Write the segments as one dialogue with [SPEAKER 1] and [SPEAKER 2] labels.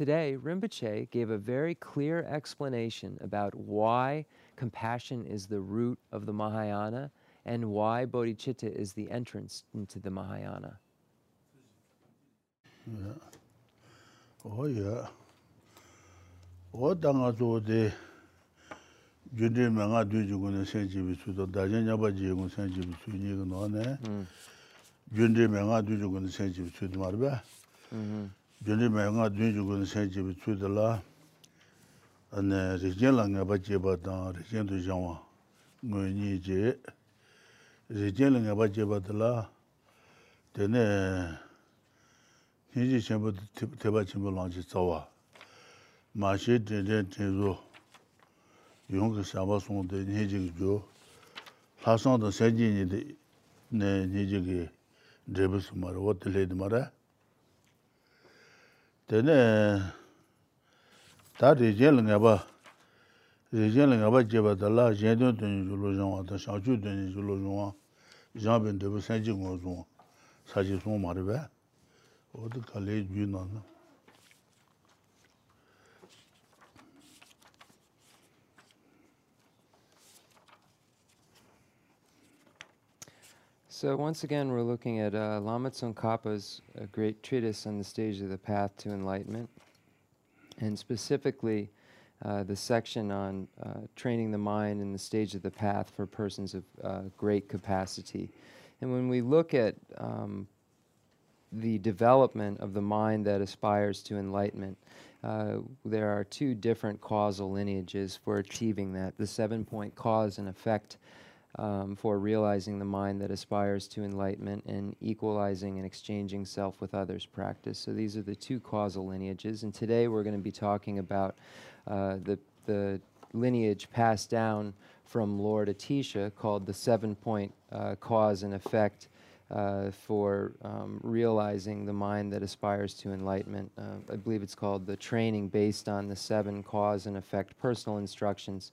[SPEAKER 1] today, Rinpoche gave a very clear explanation about why compassion is the root of the Mahayana and why bodhicitta is the entrance into the Mahayana.
[SPEAKER 2] Yeah. Oh, yeah. Oh, danga zo de junde me nga du ju gun sen ji bi su do da jen ya ji gun sen ji bi su ni gun ne. Junde me nga du ju gun sen ji bi su mar ba. Mhm. gyuli maya nga dun ju gun shen jibi tsui de la ane rikjen la nga ba jeba dan rikjen du zhangwa ngui nyi je rikjen la nga ba jeba de la tene nyi ji shenpo teba chenpo lang ji tsawa ma she ten ten ten zo yung ka shaba song de nyi ji jo la sang da shen ji nyi de nyi ji ki drebi su mara, wat de le de mara tene ta rejen la nga ba rejen la nga ba jeba da la jen don tun ju lo jong wa ta sha ju tun ju lo jong wa jan ben de bu san ji ngo zong sa ji zong ma re ba o de ka le ju na na.
[SPEAKER 1] So once again, we're looking at uh, Lama Tsongkhapa's uh, great treatise on the stage of the path to enlightenment, and specifically uh, the section on uh, training the mind in the stage of the path for persons of uh, great capacity. And when we look at um, the development of the mind that aspires to enlightenment. There are two different causal lineages for achieving that the seven point cause and effect um, for realizing the mind that aspires to enlightenment and equalizing and exchanging self with others practice. So these are the two causal lineages. And today we're going to be talking about uh, the, the lineage passed down from Lord Atisha called the seven point uh, cause and effect uh, for um, realizing the mind that aspires to enlightenment. Uh, I believe it's called the training based on the seven cause and effect personal instructions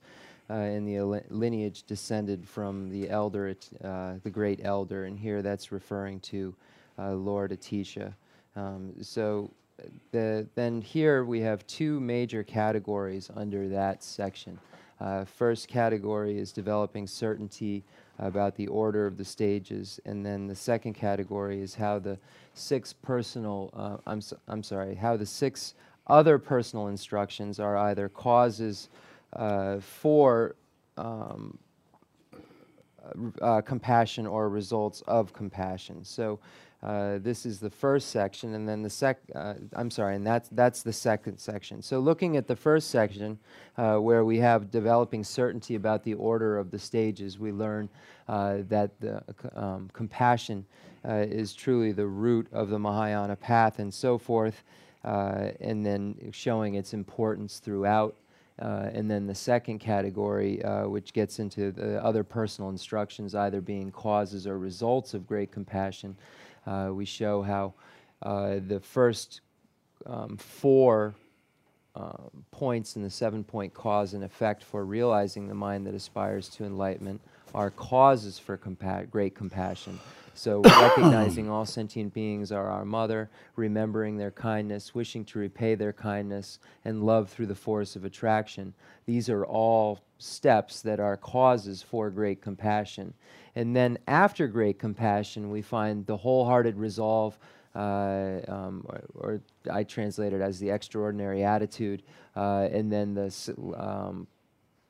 [SPEAKER 1] uh, in the lineage descended from the elder, uh, the great elder, and here that's referring to uh, Lord Atisha. Um, so the, then here we have two major categories under that section. Uh, first category is developing certainty about the order of the stages. And then the second category is how the six personal, uh, I'm, so, I'm sorry, how the six other personal instructions are either causes uh, for um, uh, compassion or results of compassion. So uh, this is the first section, and then the sec. Uh, I'm sorry, and that's that's the second section. So looking at the first section, uh, where we have developing certainty about the order of the stages, we learn uh, that the um, compassion uh, is truly the root of the Mahayana path, and so forth, and then showing its importance throughout. and then the second category, which gets into the other personal instructions, either being causes or results of great compassion, uh, we show how uh, the first um, four um, points in the seven point cause and effect for realizing the mind that aspires to enlightenment are causes for compa- great compassion. So, recognizing all sentient beings are our mother, remembering their kindness, wishing to repay their kindness, and love through the force of attraction. These are all steps that are causes for great compassion. And then, after great compassion, we find the wholehearted resolve. Uh, um, or, or, I translate it as the extraordinary attitude, uh, and then the um,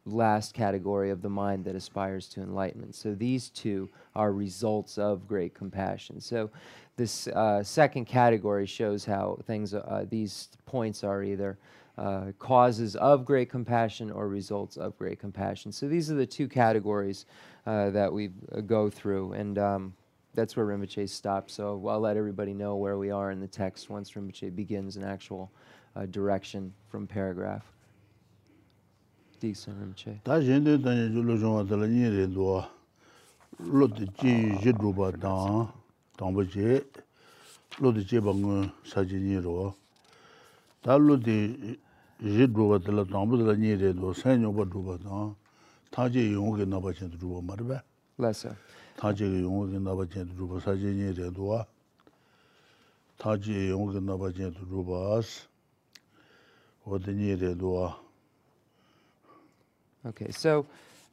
[SPEAKER 1] last category of the mind that aspires to enlightenment. So these two are results of great compassion. So this uh, second category shows how things, uh, these points are either uh, causes of great compassion or results of great compassion. So these are the two categories uh, that we uh, go through, and um, that's where Rinpoche stops. So I'll let everybody know where we are in the text once Rinpoche begins an actual uh, direction from paragraph.
[SPEAKER 2] Yīndē jī yōng kī nā bā chēn tū rūpa ās. wo de ni de
[SPEAKER 1] Okay, so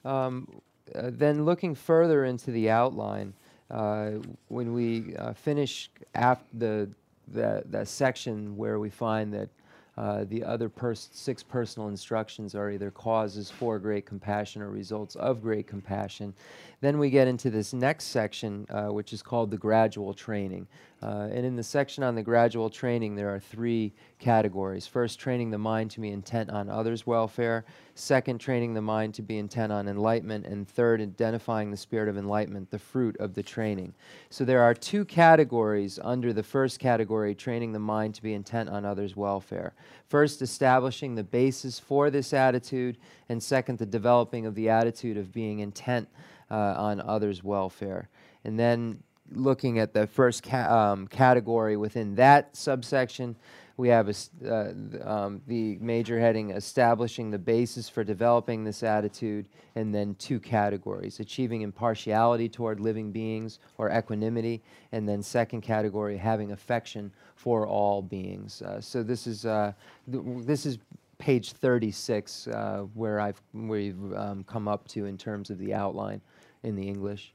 [SPEAKER 1] um, uh, then looking further into the outline, uh, when we uh, finish after the, the, that section where we find that uh, the other pers- six personal instructions are either causes for great compassion or results of great compassion. Then we get into this next section, uh, which is called the gradual training. Uh, and in the section on the gradual training, there are three categories. First, training the mind to be intent on others' welfare. Second, training the mind to be intent on enlightenment. And third, identifying the spirit of enlightenment, the fruit of the training. So there are two categories under the first category, training the mind to be intent on others' welfare. First, establishing the basis for this attitude. And second, the developing of the attitude of being intent uh, on others' welfare. And then looking at the first ca- um, category within that subsection, we have a uh, um, the major heading establishing the basis for developing this attitude, and then two categories achieving impartiality toward living beings or equanimity, and then second category having affection for all beings. Uh, so this is uh, th- this is page 36 uh, where I've we've um, come up to in terms of the outline in the English.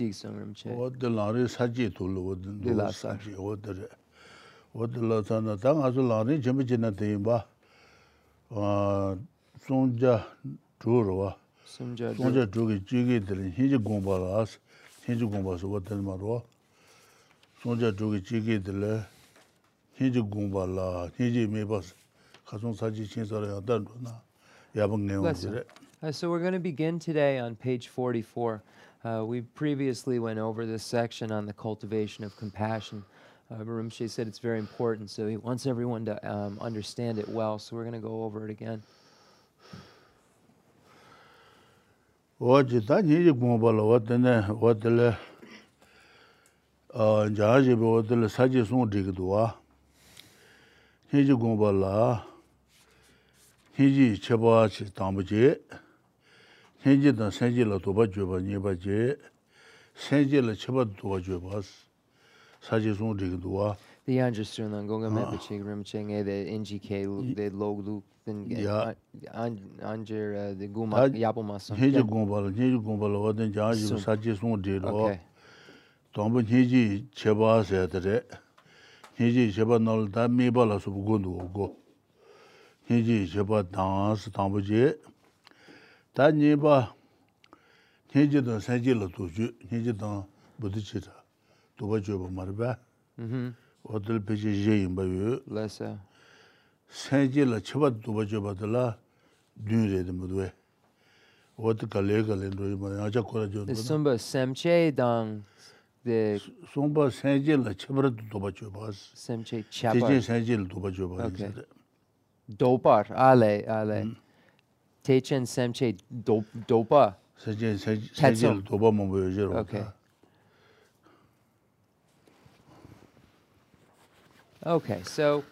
[SPEAKER 1] dik samram che.
[SPEAKER 2] Wo de la re sa ji tu lo de
[SPEAKER 1] la sa.
[SPEAKER 2] ji wo de re. Wo de la sa na ta nga su la re jim ji na de ba. A song ja tu ro wa. Song ja tu ge ji ge de hin ji gong ba la hin ji gong ba so de ma ro. Song ja tu ge ji ge de le hi ji gong ba la hi ji me ba ka song sa ji chin sa ya da na. Ya bang ne
[SPEAKER 1] o so we're going to begin today on page 44 Uh, we previously went over this section on the cultivation of compassion. Uh, Marumshi said it's very important, so he wants everyone to um, understand it well, so we're going to go over it again.
[SPEAKER 2] wajita nyeji kumbala watane watale uh, jahajiba watale saji sung dikiduwa nyeji kumbala nyeji chepa chi tambuji senji dan senji la toba jeba nyeba je, senji la cheba toba jeba saji sung dhiki duwa. The yanja sun lan gonga ah. mepa chik rim chenge eh, the NGK, the log luk, then anjir uh, the guma yapo maso. Nyeji gumba la, nyeji gumba la wadan janji saji sung dhiki duwa. Tombo nyeji cheba saya
[SPEAKER 1] tere, nyeji cheba nol da meba la subu gundu go. Nyeji cheba dansi
[SPEAKER 2] tambo
[SPEAKER 1] je, 다 니바
[SPEAKER 2] 해지도 사지로 도주 해지도 부딪히다.
[SPEAKER 1] 도바
[SPEAKER 2] 줘봐 말바 음 어들 베지 제임 바요? 라사 사지로 쳐봐 도바 줘봐들라. 듄레데 모두에 어디 갈래 갈래
[SPEAKER 1] 로이
[SPEAKER 2] 뭐 아자 거라 줘
[SPEAKER 1] somba samche
[SPEAKER 2] dang de somba 사지로 쳐버 도바 줘봐. samche chapa 제제 사지로 도바 줘봐.
[SPEAKER 1] 도파 알레
[SPEAKER 2] 알레. Lā chebā dūpa chūpa sī.
[SPEAKER 1] Semche
[SPEAKER 2] Tijin
[SPEAKER 1] Chapa.
[SPEAKER 2] sanjil dhuba.
[SPEAKER 1] Okay. Dopar, Ale, Ale.
[SPEAKER 2] Mm.
[SPEAKER 1] Techen Semche Dopa.
[SPEAKER 2] Sanjil
[SPEAKER 1] Tetsu.
[SPEAKER 2] sanjil dhuba.
[SPEAKER 1] Okay. Okay, so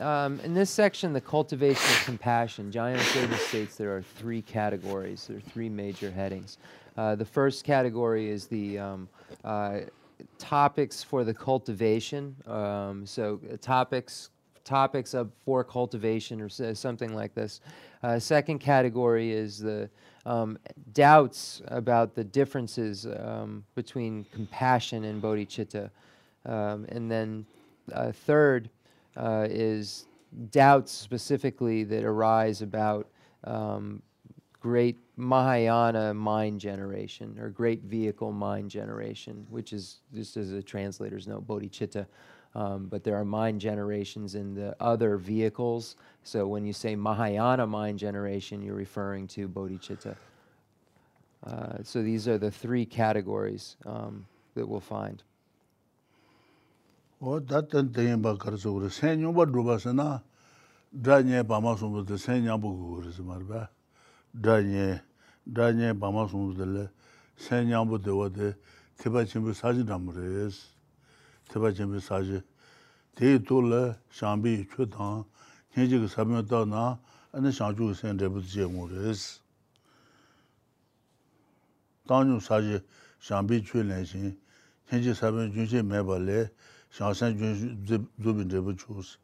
[SPEAKER 1] um, in this section, the cultivation of compassion, Jamyang Shepa states there are three categories. There are three major headings. Uh, the first category is the um, uh, topics for the cultivation. Um, so uh, topics topics of for cultivation or something like this. Uh, second category is the um, doubts about the differences um, between compassion and bodhicitta. Um, and then uh, third uh, is doubts specifically that arise about um, great Mahayana mind generation or great vehicle mind generation, which is just as a translator's note, bodhicitta. Um, but there are mind generations in the other vehicles. So when you say Mahayana mind generation, you're referring to bodhicitta. Uh, so these are the three categories um, that we'll find.
[SPEAKER 2] o da tan ten ba kar so ro sen yo ba du ba sa na da nye ba ma so de sen ya bu gu ro mar ba da nye da nye ba ma so de le sen ya bu de wa de te ba chim bu sa ji dam res tiba chenpi saji. Teyi to le shambi chwe tang, kenji ki sabyo ta na, ane shangchu ki sen rebu tse ngu res. Tanyu saji shambi chwe len shin, kenji sabyo junche me ba le, shangsan junche zubin rebu chus.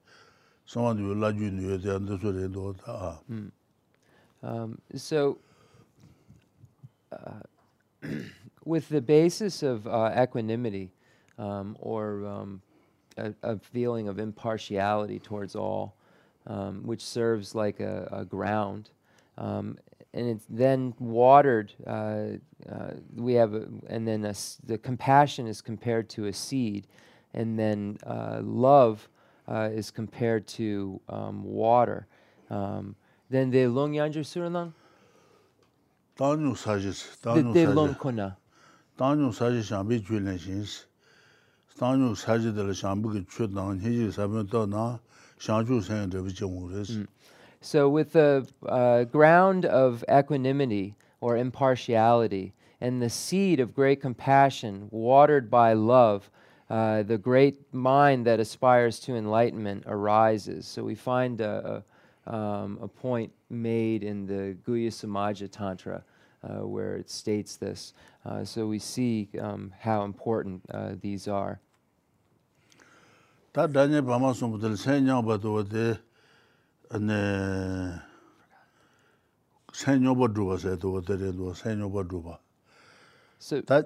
[SPEAKER 2] Sama diyo la ju niyo te ane su re do ta. Hmm.
[SPEAKER 1] Um, so, uh, with the basis of uh, equanimity, um, or um, a, a feeling of impartiality towards all, um, which serves like a, a ground, um, and it's then watered. Uh, uh, we have, a, and then the compassion is compared to a seed, and then uh, love uh, is compared to um, water. Um, then the long yanju suranang,
[SPEAKER 2] tāñu sājis,
[SPEAKER 1] the
[SPEAKER 2] tāñu
[SPEAKER 1] the long
[SPEAKER 2] sājis, rēs.
[SPEAKER 1] So, with the uh, ground of equanimity or impartiality and the seed of great compassion watered by love, uh, the great mind that aspires to enlightenment arises. So, we find a, a, um, a point made in the Guhyasamaja Tantra uh, where it states this. Uh, so, we see um, how important uh, these are.
[SPEAKER 2] 다 다니 바마송부들 세냥 바도데 아네 세뇨버 주바세 도데레도 세뇨버 주바 다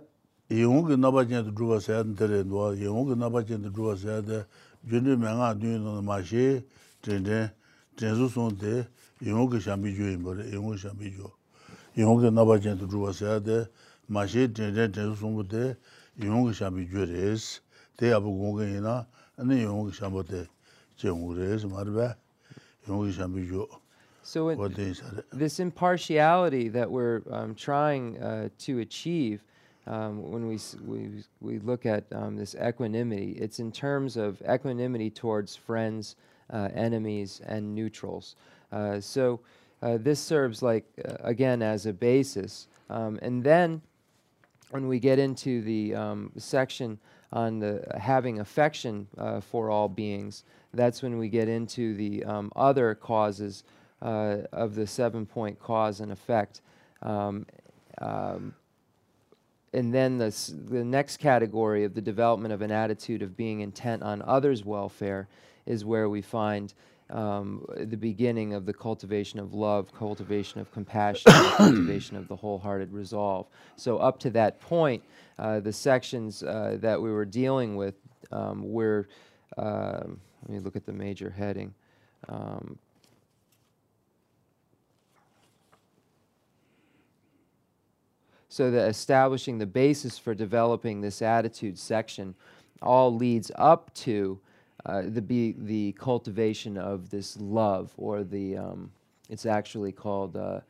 [SPEAKER 2] 이용기 나바젠도 주바세 안데레도 이용기 나바젠도 주바세데 준비 명아 뉴노 마시 덴데 덴수송데 이용기 샴비 주인 버레 이용기 샴비 주 이용기 나바젠도 주바세데 마시 덴데 덴수송부데 이용기 샴비 주레스. 대아부 공개이나 shāmbō tē, chē ngū rē sī, mā rē bē, yīngō kī shāmbī chū,
[SPEAKER 1] so it,
[SPEAKER 2] wā tē yī sā rē.
[SPEAKER 1] this impartiality that we're um, trying uh, to achieve um, when we, we, we look at um, this equanimity, it's in terms of equanimity towards friends, uh, enemies, and neutrals. Uh, so uh, this serves like, uh, again, as a basis. Um, and then when we get into the um, section on the having affection uh, for all beings, that's when we get into the um, other causes uh, of the seven-point cause and effect. Um, um, and then the, s- the next category of the development of an attitude of being intent on others' welfare is where we find um, the beginning of the cultivation of love, cultivation of compassion, cultivation of the wholehearted resolve. So, up to that point, the sections uh, that we were dealing with um, were, um, let me look at the major heading. Um, so that establishing the basis for developing this attitude section all leads up to uh, the the cultivation of this love or the um, it's actually called uh,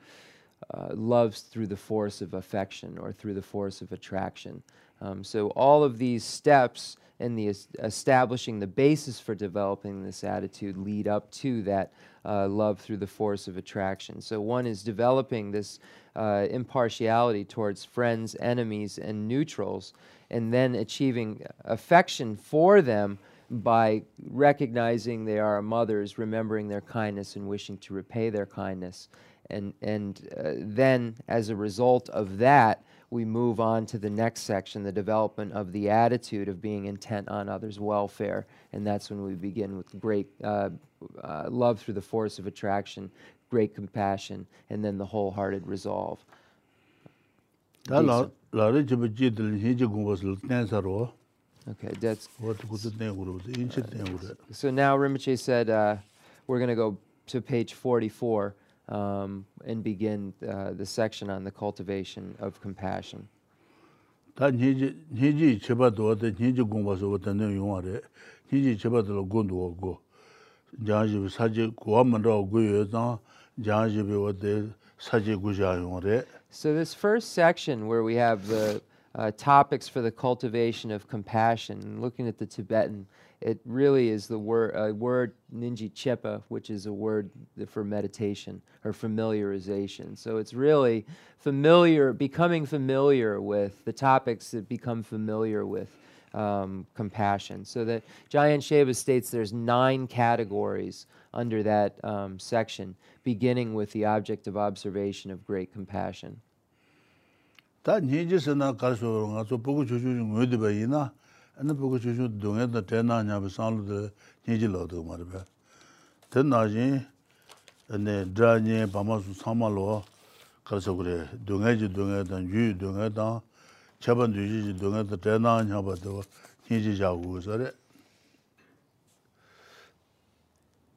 [SPEAKER 1] uh, loves through the force of affection or through the force of attraction um, so all of these steps in the es- establishing the basis for developing this attitude lead up to that uh, love through the force of attraction. So one is developing this uh, impartiality towards friends, enemies, and neutrals, and then achieving affection for them by recognizing they are our mothers, remembering their kindness, and wishing to repay their kindness. And, and uh, then, as a result of that, we move on to the next section, the development of the attitude of being intent on others' welfare. And that's when we begin with great uh, uh, love through the force of attraction, great compassion, and then the wholehearted resolve.
[SPEAKER 2] Tā lā lā rē chiba jī tā lī hī jī gōng bā sī lā tēn sā rō,
[SPEAKER 1] Okay, that's
[SPEAKER 2] wā tā gu tā tēn gu rō, tā yīn chī tēn gu rē.
[SPEAKER 1] so now Rinpoche said uh, we're going to go to page 44 um, and begin uh, the section on the cultivation of compassion.
[SPEAKER 2] 다 니지 니지 제바도 어디 니지 공부해서 어떤 용어래 니지 제바도 공도 오고 자집 사제 고함만도 오고 여자 자집이 어디 사제 구자 용어래
[SPEAKER 1] So this first section where we have the uh, topics for the cultivation of compassion looking at the Tibetan it really is the word, uh, word ninji chepa, which is a word for meditation or familiarization. So, it's really familiar, becoming familiar with the topics that become familiar with um, compassion. So that Jamyang Shepa states there's nine categories under that um, section, beginning with the object of observation of great compassion.
[SPEAKER 2] Tā hī jī sī nā kār sō rō ngā sō pōku chū chū ngō dī bā na, anā pōku chū chū dōngyā tā tē nā nyā bī sāng lō tā hī jī lō tō mā rī bā. ten na jin ne dra nye su lo ka so gre du ji du nge dan yu du dan cha ban du ji du nge da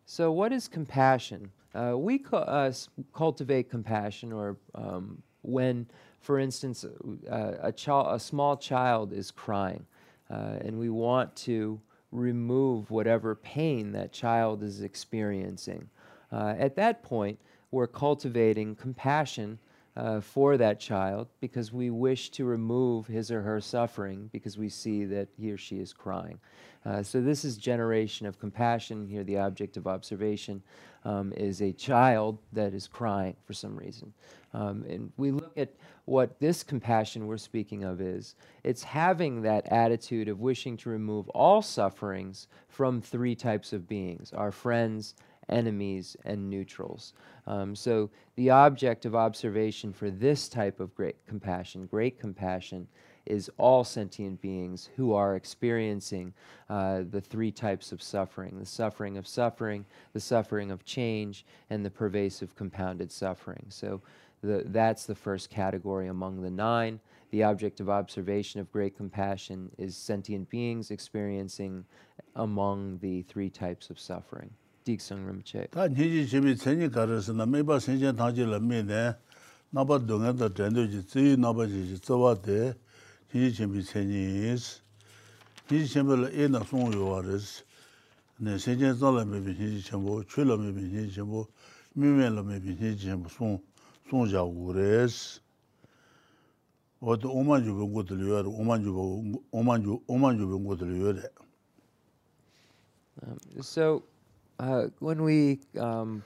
[SPEAKER 2] so
[SPEAKER 1] what is compassion? Uh, we cu- uh, cultivate compassion, or um, when, for instance, uh, a, a small child is crying, uh, and we want to remove whatever pain that child is experiencing. Uh, at that point, we're cultivating compassion uh, for that child because we wish to remove his or her suffering because we see that he or she is crying. Uh, so, this is generation of compassion. Here, the object of observation um, is a child that is crying for some reason. Um, and we look at what this compassion we're speaking of is it's having that attitude of wishing to remove all sufferings from three types of beings our friends, enemies, and neutrals. Um, so, the object of observation for this type of great compassion, great compassion, is all sentient beings who are experiencing uh, the three types of suffering the suffering of suffering, the suffering of change, and the pervasive compounded suffering. So the, that's the first category among the nine. The object of observation of great compassion is sentient beings experiencing among the three types of suffering. Diksung Rinpoche.
[SPEAKER 2] Ta niji shimi tsenyi karasana, miba senchen tangji hii chenpi chenyi is, hii chenpi la e na song yuwa res, ne senjen zang la mebi hii chenpo, chwe la mebi hii chenpo, mime la mebi hii chenpo song, song ja gu res. Wata oman jubi ngu tili yuwa re, oman jubi ngu tili yuwa re. Um,
[SPEAKER 1] so, uh, when we um,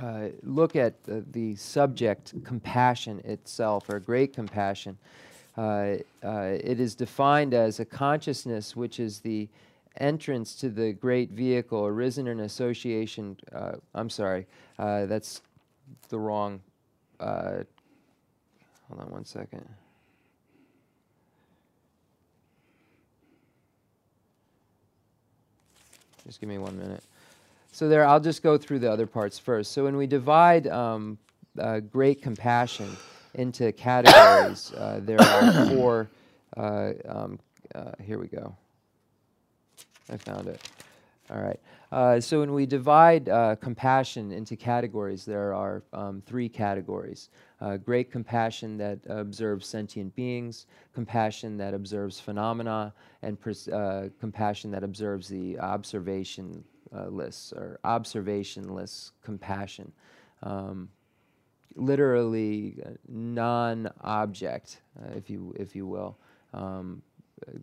[SPEAKER 1] uh, look at the, the subject, compassion itself, or great compassion, uh, uh, it is defined as a consciousness which is the entrance to the great vehicle arisen in association. Uh, I'm sorry, uh, that's the wrong. Uh, hold on one second. Just give me one minute. So there, I'll just go through the other parts first. So when we divide um, uh, great compassion into categories, uh, there are four. Uh, um, uh, here we go. I found it. All right. Uh, so when we divide uh, compassion into categories, there are um, three categories uh, great compassion that observes sentient beings, compassion that observes phenomena, and uh, compassion that observes the observation uh, lists or observationless compassion. Um, literally uh, non-object, uh, if you if you will, um,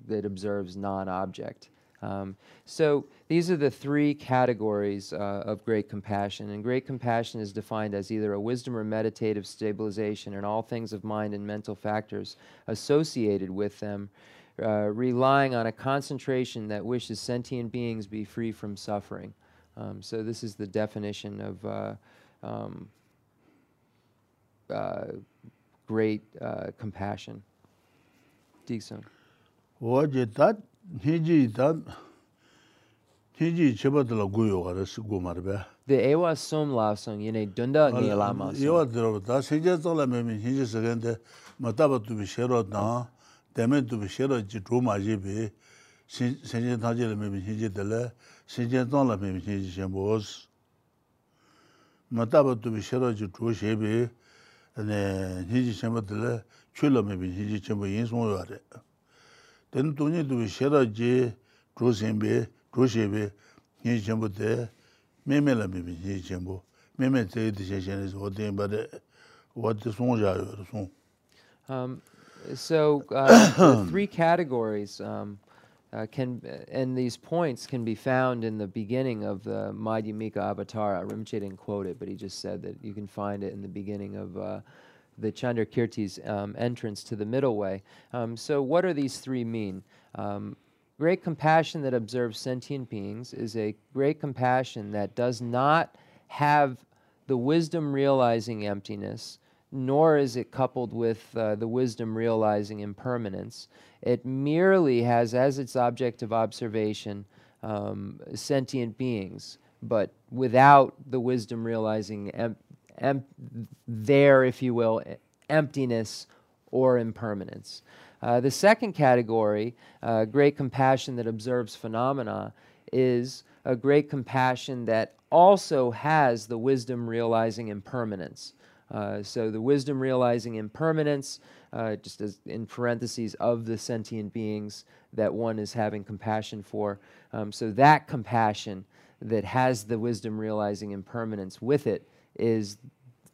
[SPEAKER 1] that observes non-object. Um, so these are the three categories uh, of great compassion, and great compassion is defined as either a wisdom or meditative stabilization in all things of mind and mental factors associated with them, uh, relying on a concentration that wishes sentient beings be free from suffering. Um, so this is the definition of. Uh, um, uh, great uh, compassion.
[SPEAKER 2] Dixon. Waje tat niji tat niji chebatla guyo garas gumarbe.
[SPEAKER 1] The ewa som lavsang yene dunda
[SPEAKER 2] ni lama. Ewa drob ta seje zola me mi niji segende mataba tu bi shero na demen tu bi shero ji roma ji bi seje ta je me mi niji dele seje zola me mi niji shembos. Mataba tu bi shero ji ro shebi niji chenpa tila chula mebi niji chenpa yin songwa wari. Teni tonyi tuwi shera je, dro senbe, dro shebe, niji chenpa te meme la mebi niji chenpa, meme te iti she sheni so ten bari, wati song jayo wari song.
[SPEAKER 1] Um, so, uh, three categories, um, uh, can, and these points can be found in the beginning of the Madhyamika Avatara. Rinpoche didn't quote it, but he just said that you can find it in the beginning of uh, the Chandrakirti's um, entrance to the middle way. Um, so, what do these three mean? Um, great compassion that observes sentient beings is a great compassion that does not have the wisdom realizing emptiness, nor is it coupled with uh, the wisdom realizing impermanence. It merely has as its object of observation um, sentient beings but without the wisdom realizing em- em- there, if you will, emptiness or impermanence. Uh, the second category, uh, great compassion that observes phenomena, is a great compassion that also has the wisdom realizing impermanence. Uh, so the wisdom realizing impermanence, uh, just as in parentheses, of the sentient beings that one is having compassion for. Um, so that compassion that has the wisdom realizing impermanence with it is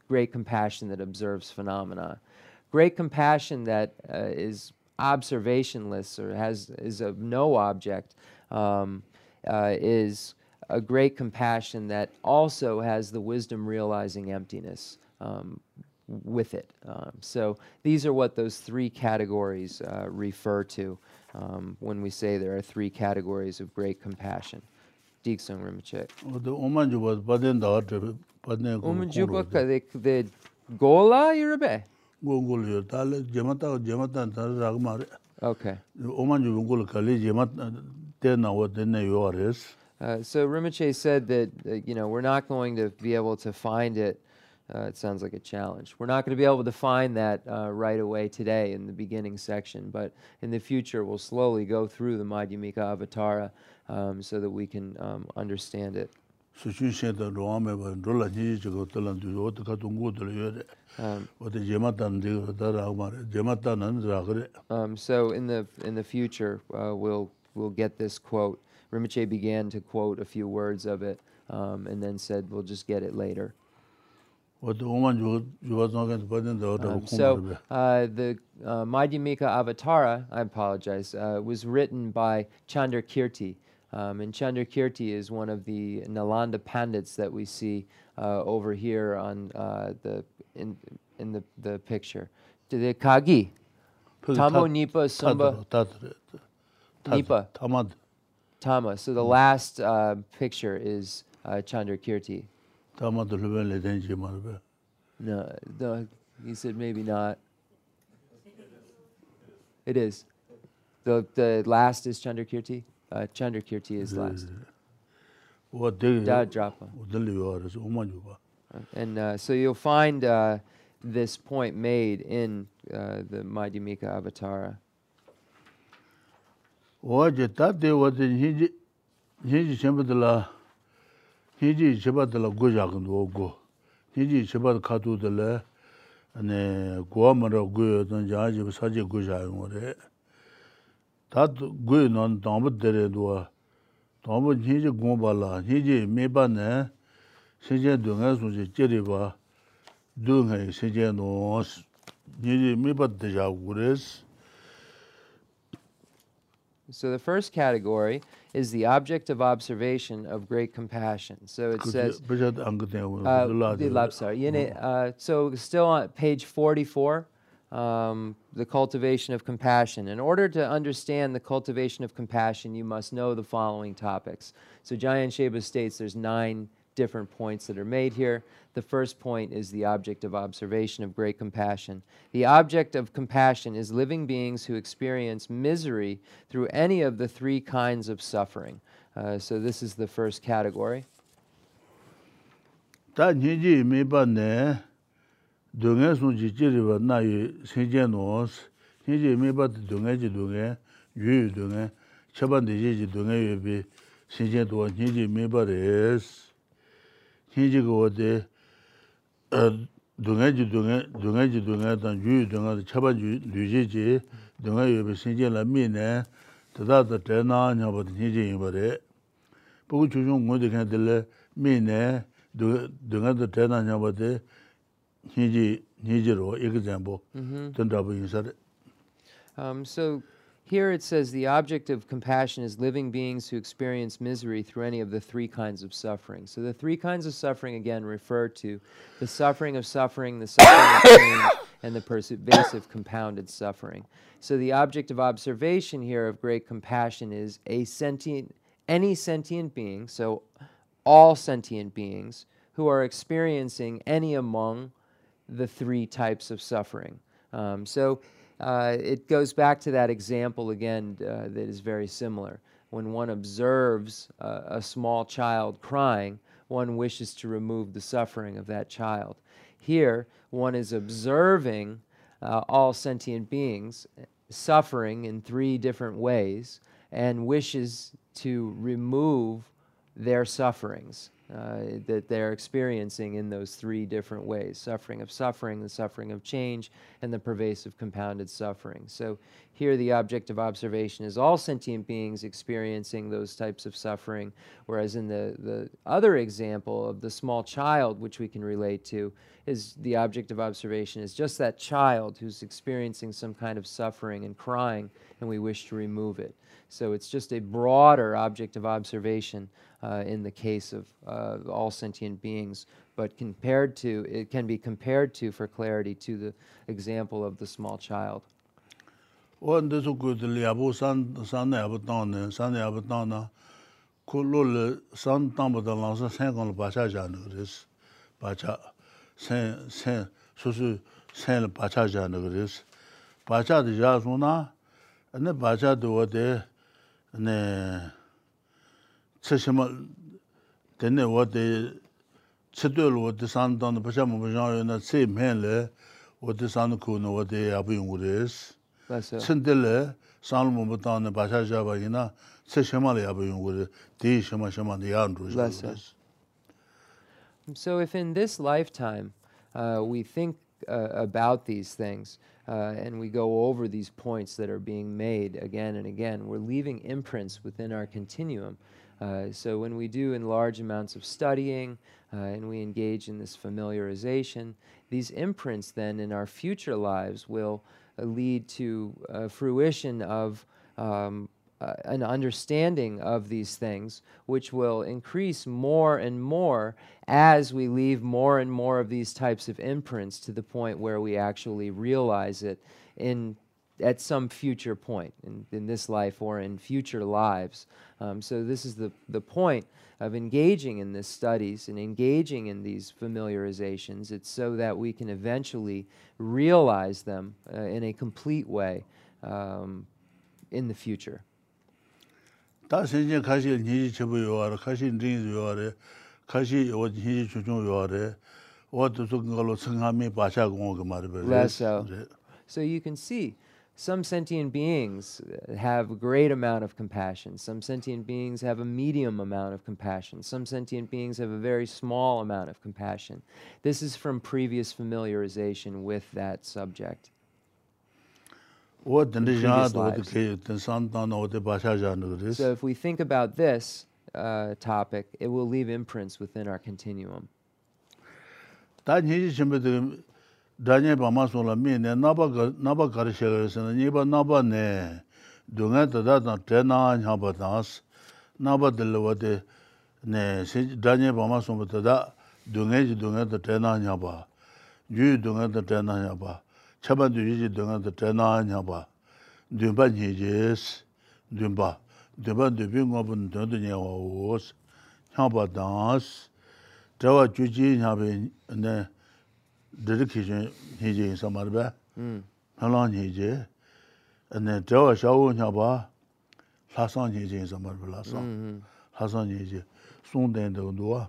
[SPEAKER 1] great compassion that observes phenomena. Great compassion that uh, is observationless or has is of no object um, uh, is a great compassion that also has the wisdom realizing emptiness um, with it. Um, so these are what those three categories uh, refer to um, when we say there are three categories of great compassion. Deeksung Rinpoche. The gola
[SPEAKER 2] yurabe. Yo jemata jemata.
[SPEAKER 1] Okay.
[SPEAKER 2] Umanjuba kali jemat tena tena
[SPEAKER 1] uh, so Rimche said that you know we're not going to be able to find it uh, it sounds like a challenge. We're not going to be able to find that uh, right away today in the beginning section, but in the future we'll slowly go through the Madhyamika Avatara um, so that we can um, understand it. Um, um so in the in the future uh, we'll we'll get this quote. Rinpoche began to quote a few words of it um, and then said we'll just get it later. Um, so uh, the uh, Madhyamika Avatara, I apologize, uh, was written by Chandrakirti. Um, and Chandrakirti is one of the Nalanda Pandits that we see uh, over here on uh, the in, in the, the picture. To the Kagi. Tamo Nipa Sumba. Nipa.
[SPEAKER 2] Tamad.
[SPEAKER 1] Tama. So the last uh, picture is uh,
[SPEAKER 2] Chandrakirti.
[SPEAKER 1] No, no, he said maybe not. It is. The, the last is Chandrakirti. Uh, Chandrakirti is last. And uh, so you'll find uh, this point made in uh, the Madhyamika Avatara.
[SPEAKER 2] hiji chibadala guja kandu go hiji chibad katu dala guwa mara guyo dan jahajiba saji guja yungo re. Tat guyo nan dambad dere duwa dambad hiji gomba la hiji meba ne shenjen dunga sunji jiriba dunga shenjen nons hiji meba deja gu res
[SPEAKER 1] So the first category is the object of observation of great compassion. So it says. Uh, so still on page 44, um, the cultivation of compassion. In order to understand the cultivation of compassion, you must know the following topics. So Jamyang Shepa states there's nine different points that are made here. The first point is the object of observation of great compassion. The object of compassion is living beings who experience misery through any of the three kinds of suffering. Uh, so this is the first category.
[SPEAKER 2] Tā ne, yu ji yu ji yu bi. hinji go de eh, dunga ji dunga dunga ji dunga dan ju dunga de chaba ju luje ji dunga yo be sinje la mi ne ta da da de na nya ba de hinji yin ba de bu gu chu jung ngo de kan de le mi ne dunga de de na nya ba de hinji hinji ro example den da bu yin sa de
[SPEAKER 1] um so here it says the object of compassion is living beings who experience misery through any of the three kinds of suffering. So the three kinds of suffering again refer to the suffering of suffering, the suffering of pain, and the pervasive compounded suffering. So the object of observation here of great compassion is a sentient, any sentient being. So all sentient beings who are experiencing any among the three types of suffering. Um, so uh, it goes back to that example again uh, that is very similar. When one observes uh, a small child crying, one wishes to remove the suffering of that child. Here, one is observing uh, all sentient beings suffering in three different ways and wishes to remove their sufferings uh, that they're experiencing in those three different ways suffering of suffering, the suffering of change, and the pervasive compounded suffering. So, here the object of observation is all sentient beings experiencing those types of suffering, whereas in the, the other example of the small child, which we can relate to, is the object of observation is just that child who's experiencing some kind of suffering and crying, and we wish to remove it. So it's just a broader object of observation uh, in the case of uh, all sentient beings, but compared to, it can be compared to, for clarity, to the example of the small child.
[SPEAKER 2] bāchā. sen sen susu sen bacha jana gris bacha de ja suna ne bacha de wo de ne chishma de ne wo de chidol wo de san dan bacha mo jan yo
[SPEAKER 1] na se men
[SPEAKER 2] le wo de san ku no wo de abu yung gris chindele san mo mo dan bacha ja ba ina chishma le abu yung gris de shima shima de yan ru
[SPEAKER 1] So if in this lifetime uh, we think uh, about these things uh, and we go over these points that are being made again and again, we're leaving imprints within our continuum. Uh, so when we do in large amounts of studying uh, and we engage in this familiarization, these imprints then in our future lives will uh, lead to fruition of um, uh, an understanding of these things, which will increase more and more as we leave more and more of these types of imprints to the point where we actually realize it in at some future point in, in this life or in future lives. Um, so this is the, the point of engaging in this studies and engaging in these familiarizations. It's so that we can eventually realize them uh, in a complete way um, in the future
[SPEAKER 2] 다 신진 가시 니지 쳐부 요아라 가시 링 요아레 가시 오 니지 주중 요아레 어도 그걸로 성함이 바샤고 그 말을
[SPEAKER 1] 그래서 so you can see some sentient beings have a great amount of compassion some sentient beings have a medium amount of compassion some sentient beings have a very small amount of compassion this is from previous familiarization with that subject
[SPEAKER 2] So
[SPEAKER 1] if we think about this uh, topic, it will leave imprints within our continuum.
[SPEAKER 2] dānyē bāmā sōla mī nē nāpa kārī shēgā yōsē nā nīpa nāpa nē dōngā tadā tā tē nā ñā bā tāngās nāpa dīla wā tē nē dānyē bāmā sōla tadā dōngā jī dōngā tā tē nā ñā bā yū dōngā tā tē nā ñā bā chaba dhiji dhunga dha dhana nyaba, dhunba nyijis, dhunba, dhunba dhubi ngobun dhundu nyawa uus, nyaba dhans, dhawa juji nyabi dhiri kishin nyiji insa marba, hmm. nala nyiji, dhawa shawu nyaba, lasan nyiji insa marba, lasan, hmm, hmm. lasan nyiji, sungden dhunduwa.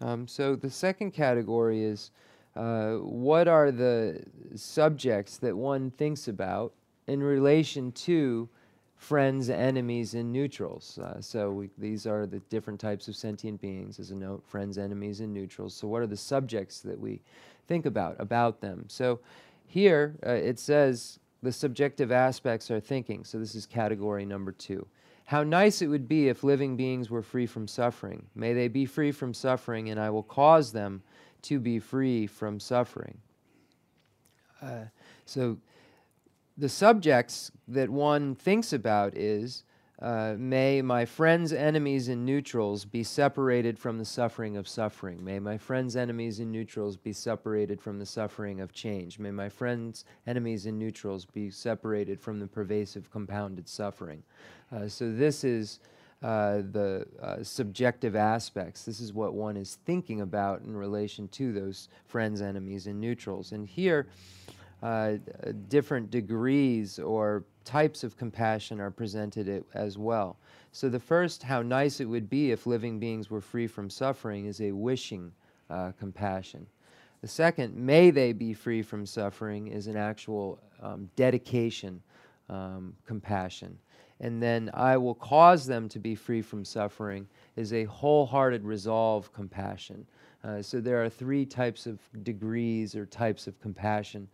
[SPEAKER 1] Um, so the second category is uh, what are the subjects that one thinks about in relation to friends, enemies, and neutrals. Uh, so we, these are the different types of sentient beings, as a note, friends, enemies, and neutrals. So what are the subjects that we think about, about them? So here uh, it says the subjective aspects are thinking. So this is category number two. How nice it would be if living beings were free from suffering. May they be free from suffering, and I will cause them to be free from suffering. Uh, so the subjects that one thinks about is uh, may my friends, enemies, and neutrals be separated from the suffering of suffering. May my friends, enemies, and neutrals be separated from the suffering of change. May my friends, enemies, and neutrals be separated from the pervasive compounded suffering. Uh, so, this is uh, the uh, subjective aspects. This is what one is thinking about in relation to those friends, enemies, and neutrals. And here, uh, different degrees or types of compassion are presented as well. So, the first, how nice it would be if living beings were free from suffering, is a wishing uh, compassion. The second, may they be free from suffering, is an actual um, dedication um, compassion. And then, I will cause them to be free from suffering, is a wholehearted resolve compassion. Uh, so, there are three types of degrees or types of compassion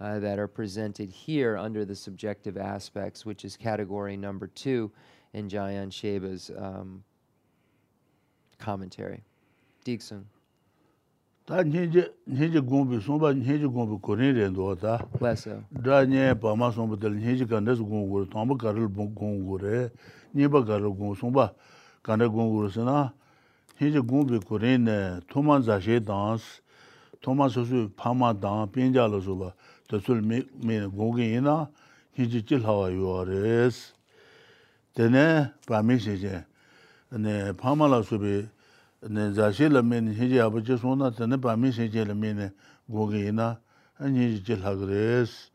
[SPEAKER 1] uh, that are presented here under the subjective aspects, which is category number two in Jamyang Shepa's um, commentary. Dixon.
[SPEAKER 2] 다 니제 니제 공부 송바 니제 공부 코네렌도 다
[SPEAKER 1] Lesso.
[SPEAKER 2] 다nye 바마 송부들 니제 간데스 공부 tomba 가를 공부래 니바 가를 공부 송바 간데 공부르스나 니제 공부 코네네 토만 자셰 단스 토만 소수 파마 단 빈자로서라 더술 미 공기이나 니제 질 하와 요아레스 데네 바미시제 네 파마라 수비 네 자시 라면 해지 아버지 손나 전에 밤이 세제 라면 고기나 아니 이제 하그레스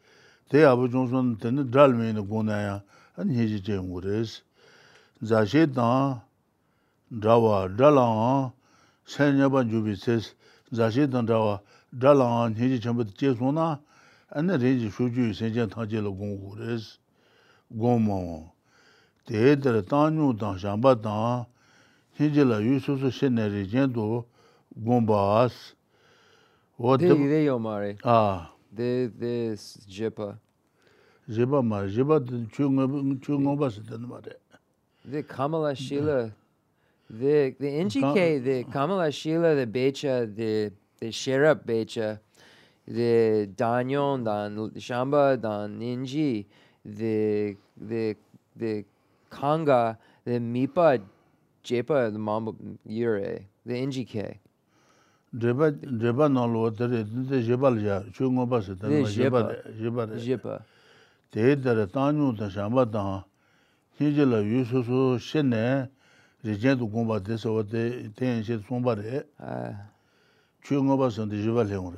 [SPEAKER 2] 대 아버지 손 전에 달면 고나야 아니 해지 제 모레스 자시 다 다와 달랑 세냐바 주비세스 자시 다 다와 달랑 해지 전부 제 손나 아니 레지 수주 세제 타제로 공고레스 고모 대들 단유 당 샴바 당 hinjila yu su su shen nari jendu gomba as.
[SPEAKER 1] De ire yo mare.
[SPEAKER 2] Ah.
[SPEAKER 1] De de jepa.
[SPEAKER 2] Jepa mare, jepa chu ngomba si tanda mare.
[SPEAKER 1] De Kamala Shila, de de NGK, de Kamala Shila, de Becha, de de Sherap Becha, de Danyon, dan Shamba, dan Ninji, de de de Kanga, de Mipad, 제바 마모 이어에 the ngk
[SPEAKER 2] 제바 제바 놀로 데레 데 제발자 중고
[SPEAKER 1] 바스
[SPEAKER 2] 데 제바 제바 제바 데데라 타뉴 다 샤바다 히젤라 유소소 셴네 리젠도 공바 데서 어데 텐시 송바레 아 중고 바스 데 제발 헤오레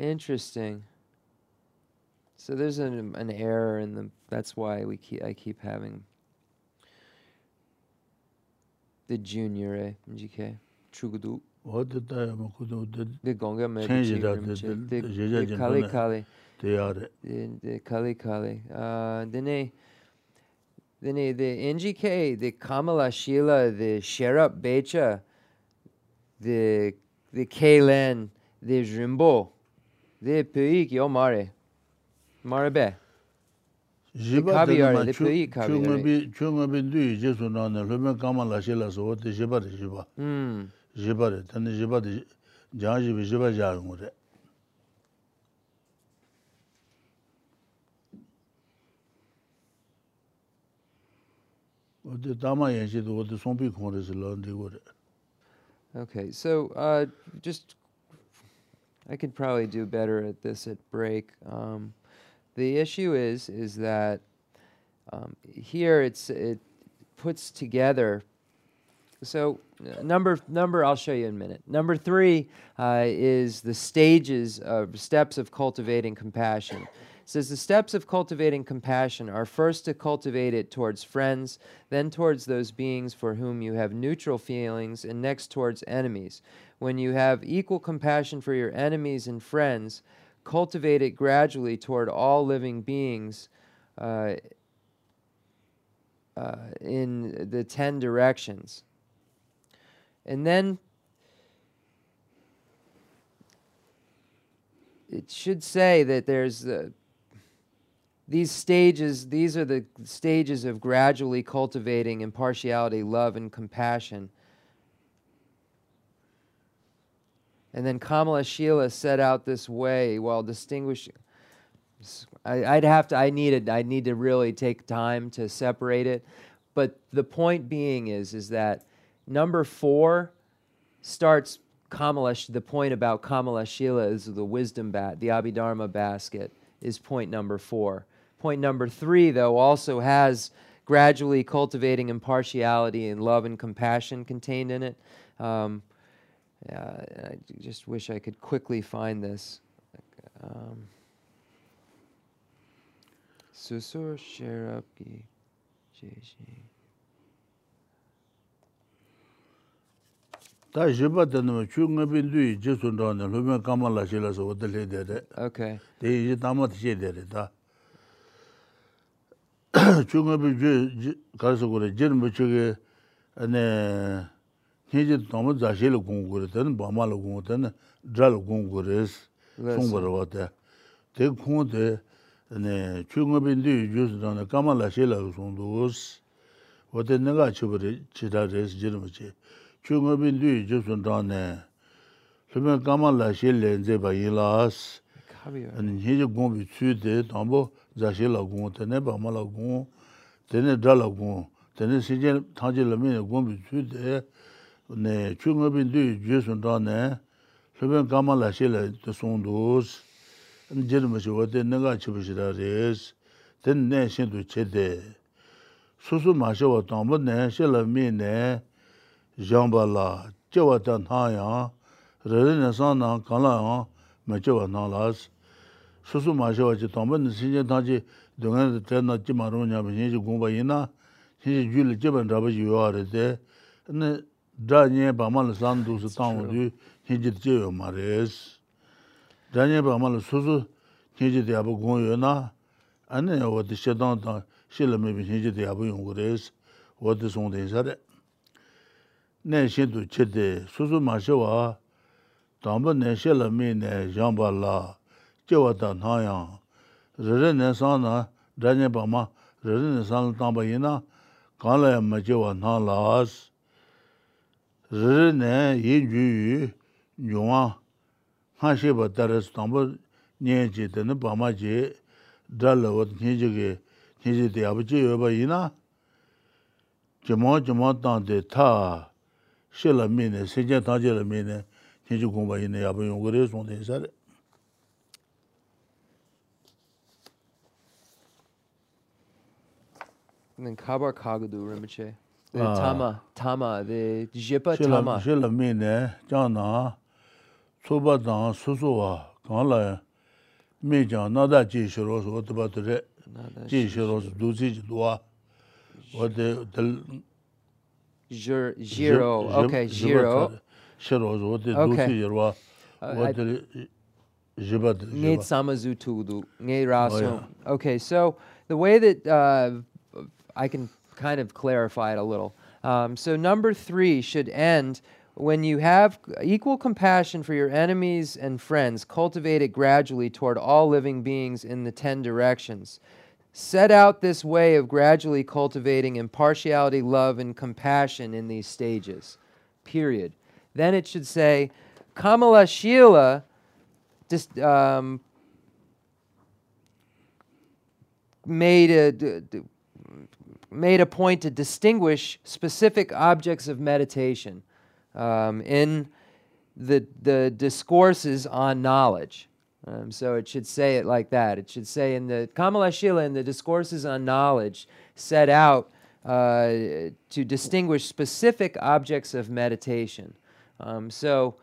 [SPEAKER 1] interesting. So there's an an error in the that's why we keep I keep having the junior eh GK chugudu.
[SPEAKER 2] What the time could do
[SPEAKER 1] the gonga me
[SPEAKER 2] the
[SPEAKER 1] kali kali
[SPEAKER 2] they are
[SPEAKER 1] the kali kali uh then they the ngk the kamala shila the sherap becha the the kalen the jimbo the peik yo mare. Mare be
[SPEAKER 2] jiba dana ma chungabi chungabi duyi jesu nana lume kama la shela so wote jiba de jiba. Hmm. Jiba de tani jiba de jan jibi jiba jarungu de. Wote dama yenshi de wote sompi kongre si la ndi go de.
[SPEAKER 1] Okay, so uh, just, I could probably do better at this at break. Um, the issue is is that um, here it's it puts together. So uh, number number I'll show you in a minute. Number three uh, is the stages of steps of cultivating compassion. It says the steps of cultivating compassion are first to cultivate it towards friends, then towards those beings for whom you have neutral feelings, and next towards enemies. When you have equal compassion for your enemies and friends, cultivate it gradually toward all living beings uh, uh, in the ten directions. And then it should say that there's these stages, these are the stages of gradually cultivating impartiality, love, and compassion. And then Kamala Shila set out this way while distinguishing. I, would have to. I needed. I need to really take time to separate it. But the point being is, is that number four starts Kamala. The point about Kamala Shila is the wisdom bat, the Abhidharma basket is point number four. Point number three, though, also has gradually cultivating impartiality and love and compassion contained in it. Um, Yeah, I just wish I could quickly find this. Um, Susur Sherapki Jeshi.
[SPEAKER 2] Tā shibā tēnā chū ngā bīn tū jī sūn tā nā lūmē kāma lā shī lā sā wadā lē dē rē.
[SPEAKER 1] Okay.
[SPEAKER 2] Tē yī tāma tā shē dē rē tā. Chū ngā bīn chū kā sā gu rē jīn bā chū kē heje tomo zashe lo gung gore ten bama lo gung ten dra lo gung gore es song bar wa te. Te khon te ne chungo bin du ju su dan kama la she la song do os wa te ne ga chu bare chi da res jir mo che. Chungo bin
[SPEAKER 1] du
[SPEAKER 2] ju su dan ne su me kama la she le je ba yi la as. An heje gung bi chu de tomo zashe la gung te ne bama la gung te ne dra la gung te ne se je thang je la me gung bi chu de 네 중업인 뒤 주선다네 소변 가마라 실에 송도스. 제르머시 어디 내가 집으시라레스 된내 신도 제데 수수 마셔와 담네 실미네. 장발라 저와다 나야. 르르나사나 갈라 마저와 나라스. 수수 마셔와 지 담네 신제 다지 동안 전나 지마로냐 비니 공바이나 신제 줄을 제반 잡아지 요아르데 네 dra nye bama la san du su tang wu du hinjit che yo ma res. Dra nye bama la su su hinjit yabu gong yo na, ane ya wati she tang tang she la mebi hinjit yabu yung gu res, wati song ten sa re. Ne she tu che te su su ma she wa, tangpa ne she la me ne yang ba la, che wa ta na yang, rere ne san na, dra nye bama, rere ne san la tangpa yi na, kaan la ya ma che wa na la as, rī nē yī yū yū yuwa ngā shē bā tā rā sū tāmbā nyē jī tā nā bā mā jī dā lā wā tā nyē jī kī nyē jī tā yā bā jī yuwa bā yī na. Jimā jimā tāng tē tā shē lā mī nē, sē jē tā jē lā mī nē nyē jī gōng bā yī nē yā bā yuwa rē sōng tē sā rē
[SPEAKER 1] And then Kabar Kagadu Rinpoche. tama tama
[SPEAKER 2] de jepa
[SPEAKER 1] tama
[SPEAKER 2] shela me ne jana soba da susu wa kan la me jana da ji shiro so to ba de ji shiro so du ji wa wa de
[SPEAKER 1] de zero okay
[SPEAKER 2] zero. shiro so de
[SPEAKER 1] du
[SPEAKER 2] ji
[SPEAKER 1] wa
[SPEAKER 2] wa de jeba de ne
[SPEAKER 1] sama
[SPEAKER 2] zu
[SPEAKER 1] tu du ne ra
[SPEAKER 2] so
[SPEAKER 1] okay so the way that uh, i can kind of clarify it a little. Um, so number three should end when you have equal compassion for your enemies and friends, cultivate it gradually toward all living beings in the ten directions. Set out this way of gradually cultivating impartiality, love, and compassion in these stages. Period. Then it should say, Kamala Shila just, um, made a d- d- made a point to distinguish specific objects of meditation um, in the the discourses on knowledge. Um, so it should say it like that. It should say in the Kamala Shila in the discourses on knowledge set out uh, to distinguish specific objects of meditation. Um, so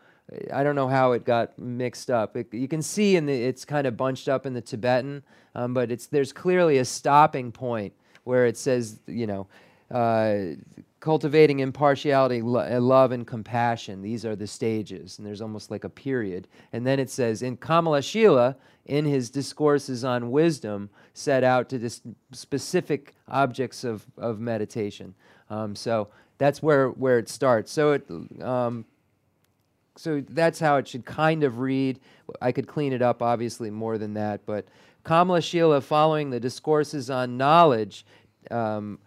[SPEAKER 1] I don't know how it got mixed up. It, you can see in the it's kind of bunched up in the Tibetan, um, but it's there's clearly a stopping point where it says you know uh, cultivating impartiality, lo- uh, love, and compassion. These are the stages, and there's almost like a period. And then it says in Kamala Shila, in his discourses on wisdom, set out to dis- specific objects of, of meditation. Um, so that's where, where it starts. So it um, so that's how it should kind of read. I could clean it up, obviously, more than that. But Kamala Shila, following the discourses on knowledge, um,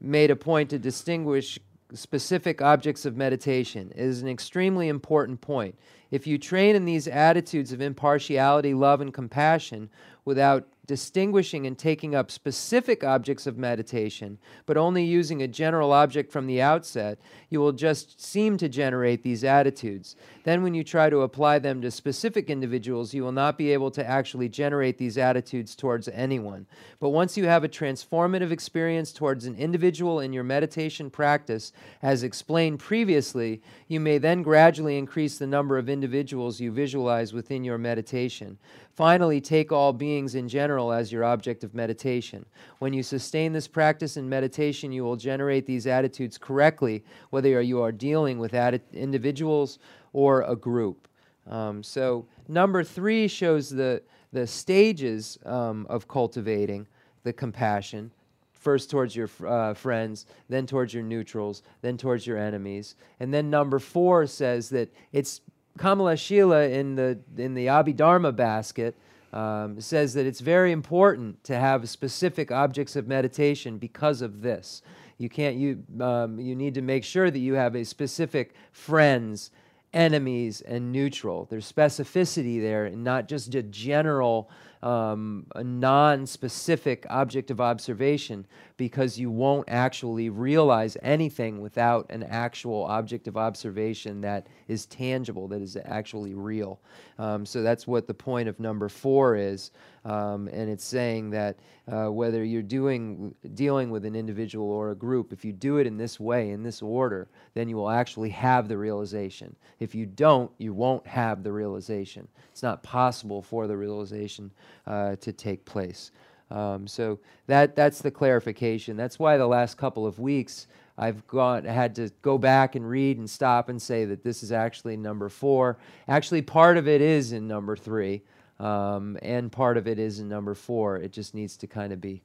[SPEAKER 1] made a point to distinguish specific objects of meditation. It is an extremely important point. If you train in these attitudes of impartiality, love, and compassion without distinguishing and taking up specific objects of meditation, but only using a general object from the outset, you will just seem to generate these attitudes. Then, when you try to apply them to specific individuals, you will not be able to actually generate these attitudes towards anyone. But once you have a transformative experience towards an individual in your meditation practice, as explained previously, you may then gradually increase the number of individuals you visualize within your meditation. Finally, take all beings in general as your object of meditation. When you sustain this practice in meditation, you will generate these attitudes correctly, whether you are dealing with individuals or a group. Um, so, number three shows the, the stages um, of cultivating the compassion first towards your uh, friends, then towards your neutrals, then towards your enemies. And then number four says that it's Kamala Shila in the in the Abhidharma basket um, says that it's very important to have specific objects of meditation because of this. You can't you um, you need to make sure that you have a specific friends, enemies, and neutral. There's specificity there, and not just a general um, a non specific object of observation because you won't actually realize anything without an actual object of observation that is tangible, that is actually real. Um, so that's what the point of number four is. Um, and it's saying that uh, whether you're doing dealing with an individual or a group, if you do it in this way, in this order, then you will actually have the realization. If you don't, you won't have the realization. It's not possible for the realization uh, to take place. Um, so that that's the clarification. That's why the last couple of weeks I've gone had to go back and read and stop and say that this is actually number four. Actually, part of it is in number three, um, and part of it is in number four. It just needs to kind of be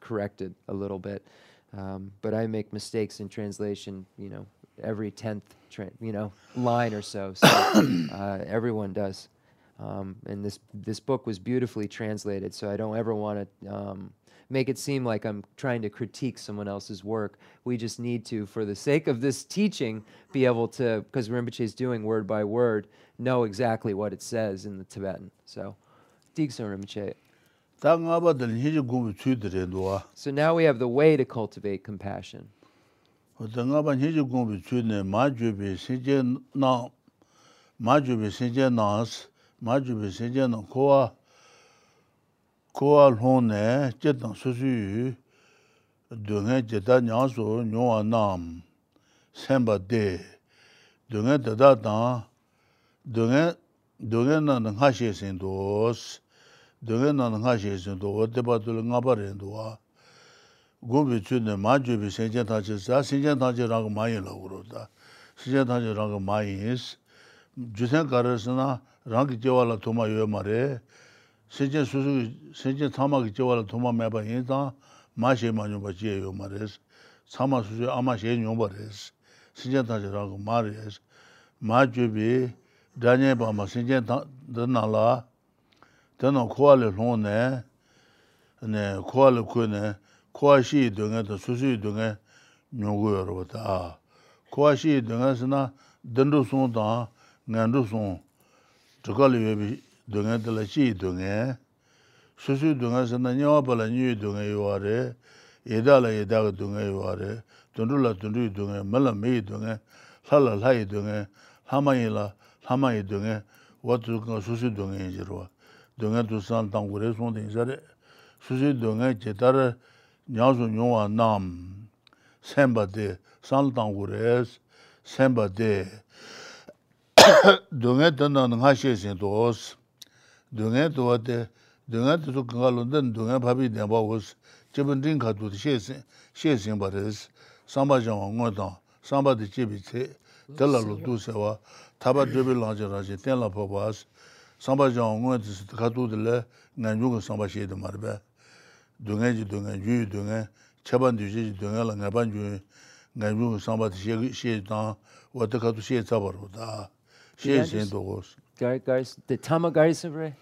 [SPEAKER 1] corrected a little bit. Um, but I make mistakes in translation, you know, every tenth, tra- you know, line or so. So uh, everyone does. Um, and this this book was beautifully translated, so I don't ever want to um, make it seem like I'm trying to critique someone else's work. We just need to, for the sake of this teaching, be able to, because Rinpoche is doing word by word, know exactly what it says in the Tibetan. So, Digsa Rinpoche. So now we have the way to cultivate compassion.
[SPEAKER 2] kuwa lhung ne je tang su su yu dunga je ta nyang su nyungwa nam senpa de dunga tata tang dunga dunga na nga she sen dos dunga na nga she sen do wo de ba dul nga ba ren do wa go bi chu ne ma ju bi sen jen ta che sa sen jen ta che ra ga ma yin la ro da. Sen jen ta che ra ga ma yin is. Ju sen ka ra sa na ra gi je wa la to ma yo ma re. Sen jen su su sen jen ta ma gi je wa la to ma me ba yin da ma she ma nyu ba ji yo ma re sa ma su su a ma she nyu ba re sen jen ta che ra ga ma re ma ju bi dānyē pāma sīngyē dānā lā, dānā kuwa lī lōng nē, kuwa lī kuwa nē, kuwa shī dōngē dā sūsī dōngē nyōngu yō rō tā. Kuwa shī dōngē sī na dāndu sōng dā, ngāndu sōng, tukā lī wē bī dōngē dā lā shī dōngē, sūsī dōngē sī na nyāwa pā lā nyū dōngē yō wā rē, yedā lā yedā gā dōngē yō wā rē, dōndu lā dōndu yō dōngē, mā lā mē yō dōngē, lā lā lā yō dōngē, lā mā yō lā, 하마이 동에 와주가 수수 동에 이제로 동에 두산 당고레 손데 이자레 수수 동에 제다르 냐조 뇽와 남 셈바데 산 당고레 셈바데 동에 던던 하시신 도스 동에 도데 동에 두 그갈론데 동에 밥이 내바고스 저번 링 가도 시신 시신 바레스 삼바장 원고다 삼바데 집이체 달라로 두세와 gos.
[SPEAKER 1] Gari, gari, de tama gari sabre?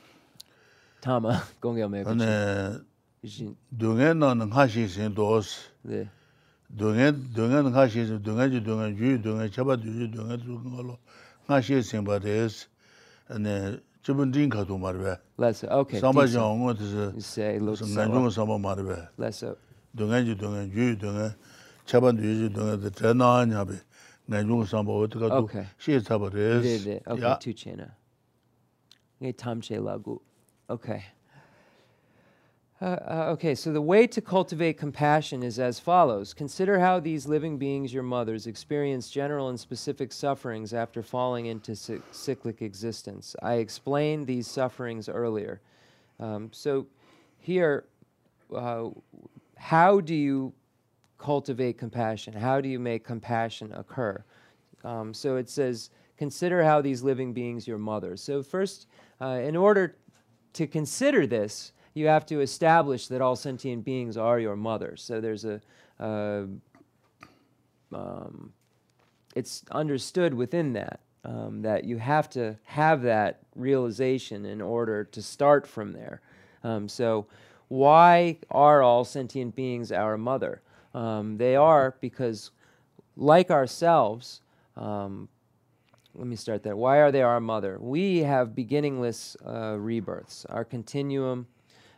[SPEAKER 1] Tama, gongyo me kuchi.
[SPEAKER 2] Ane, dungen na nga xie xin du gos. Dungen, dungen nga xie xin, dungen ji dungen, yu dungen, chaba du yu dungen, du nga lo, nga xie xin ba des. Ane, 집은 딘 가도 말베
[SPEAKER 1] Less. Okay.
[SPEAKER 2] 삼바
[SPEAKER 1] Disa.
[SPEAKER 2] 정어 뜻은
[SPEAKER 1] You say
[SPEAKER 2] 무슨
[SPEAKER 1] lutsa.
[SPEAKER 2] 난중 삼 nga she singpa
[SPEAKER 1] des,
[SPEAKER 2] chibun ding kato marwe. Let's, okay. Samba jiang ngo tis, nanjung samba marwe. Let's, dungan ji dungan, ju yu dungan, chaban du yu ji dungan, de tre naa
[SPEAKER 1] nyabe,
[SPEAKER 2] nanjung samba wata kato, she
[SPEAKER 1] tsaba des. Okay, two chena. Ngay tam che lagu. Okay. Uh, uh, okay, so the way to cultivate compassion is as follows Consider how these living beings, your mothers, experience general and specific sufferings after falling into cy- cyclic existence. I explained these sufferings earlier. Um, so, here, uh, how do you cultivate compassion? How do you make compassion occur? Um, so it says, consider how these living beings your mothers. So, first, uh, in order to consider this, you have to establish that all sentient beings are your mother. So, there's a, uh, um, it's understood within that um, that you have to have that realization in order to start from there. Um, so, why are all sentient beings our mother? Um, they are because, like ourselves, um, let me start there. Why are they our mother? We have beginningless uh, rebirths. Our continuum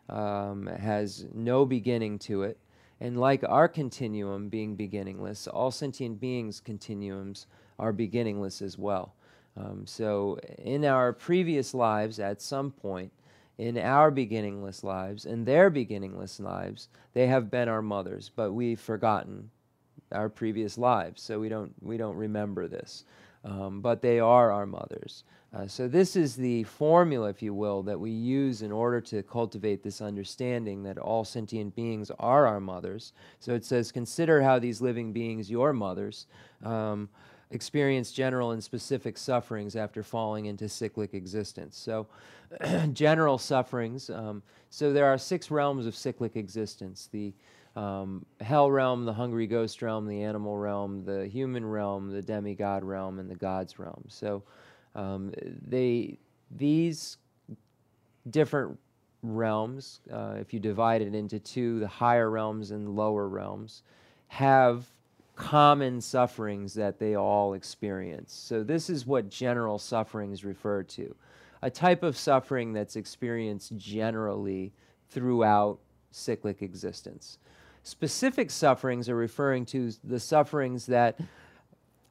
[SPEAKER 1] um, has no beginning to it. And like our continuum being beginningless, all sentient beings' continuums are beginningless as well. Um, so, in our previous lives, at some point, in our beginningless lives, in their beginningless lives, they have been our mothers, but we've forgotten our previous lives, so we don't we don't remember this. Um, but they are our mothers. Uh, so this is the formula, if you will, that we use in order to cultivate this understanding that all sentient beings are our mothers. So it says, consider how these living beings, your mothers, um, experience general and specific sufferings after falling into cyclic existence. So, general sufferings. Um, so there are six realms of cyclic existence: the um, hell realm, the hungry ghost realm, the animal realm, the human realm, the demigod realm, and the gods realm. So, um, they these different realms, uh, if you divide it into two, the higher realms and lower realms, have common sufferings that they all experience. So, this is what general sufferings refer to a type of suffering that's experienced generally throughout cyclic existence. Specific sufferings are referring to the sufferings that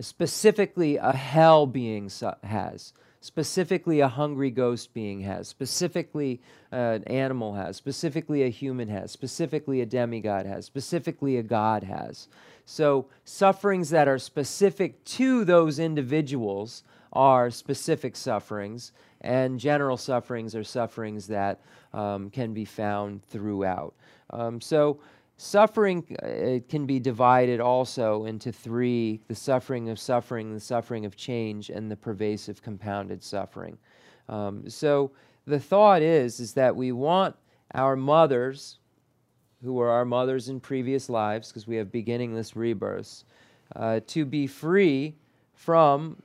[SPEAKER 1] specifically a hell being has, specifically a hungry ghost being has, specifically uh, an animal has, specifically a human has, specifically a demigod has, specifically a god has. So, sufferings that are specific to those individuals are specific sufferings, and general sufferings are sufferings that um, can be found throughout. Um, so, Suffering uh, can be divided also into three the suffering of suffering, the suffering of change, and the pervasive compounded suffering. Um, so the thought is, is that we want our mothers, who were our mothers in previous lives, because we have beginningless rebirths, uh, to be free from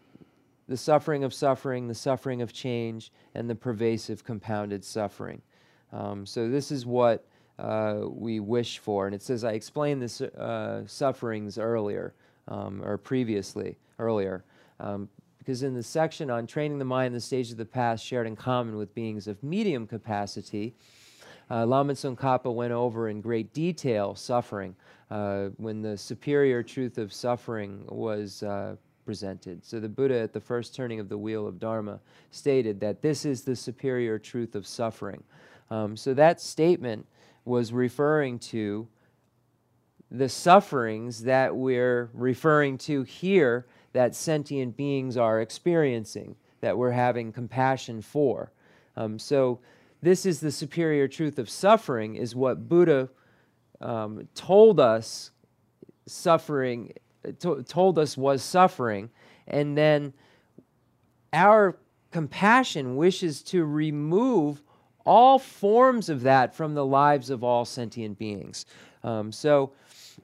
[SPEAKER 1] the suffering of suffering, the suffering of change, and the pervasive compounded suffering. Um, so this is what uh, we wish for. And it says, I explained this uh, sufferings earlier, um, or previously, earlier. Um, because in the section on training the mind in the stage of the past shared in common with beings of medium capacity, uh, Lama Tsongkhapa went over in great detail suffering uh, when the superior truth of suffering was uh, presented. So the Buddha, at the first turning of the wheel of Dharma, stated that this is the superior truth of suffering. Um, so that statement was referring to the sufferings that we're referring to here that sentient beings are experiencing, that we're having compassion for. Um, so, this is the superior truth of suffering, is what Buddha um, told us suffering, to- told us was suffering, and then our compassion wishes to remove all forms of that from the lives of all sentient beings. Um, so,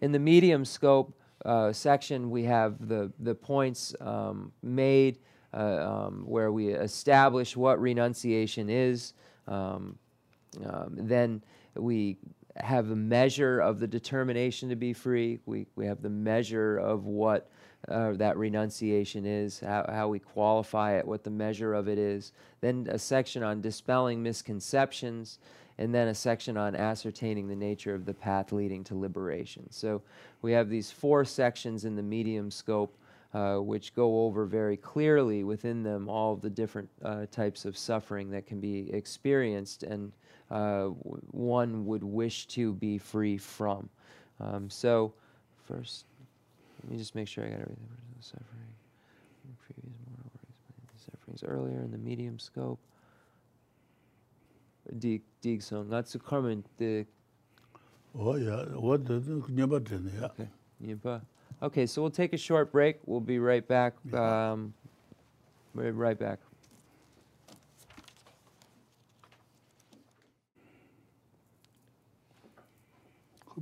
[SPEAKER 1] in the medium scope uh, section, we have the, the points um, made uh, um, where we establish what renunciation is. Um, um, then we have the measure of the determination to be free. We, we have the measure of what uh, that renunciation is, how, how we qualify it, what the measure of it is. Then a section on dispelling misconceptions, and then a section on ascertaining the nature of the path leading to liberation. So we have these four sections in the medium scope. Uh, which go over very clearly within them all of the different uh, types of suffering that can be experienced and uh, one would wish to be free from. Um, so, first, let me just make sure I got everything. Suffering, previous moral sufferings earlier in the medium scope. Dig, dig song. That's the common. The.
[SPEAKER 2] Oh yeah, what the yeah.
[SPEAKER 1] Okay, yeah. Okay, so we'll take a short break. We'll be right back. Um, right back.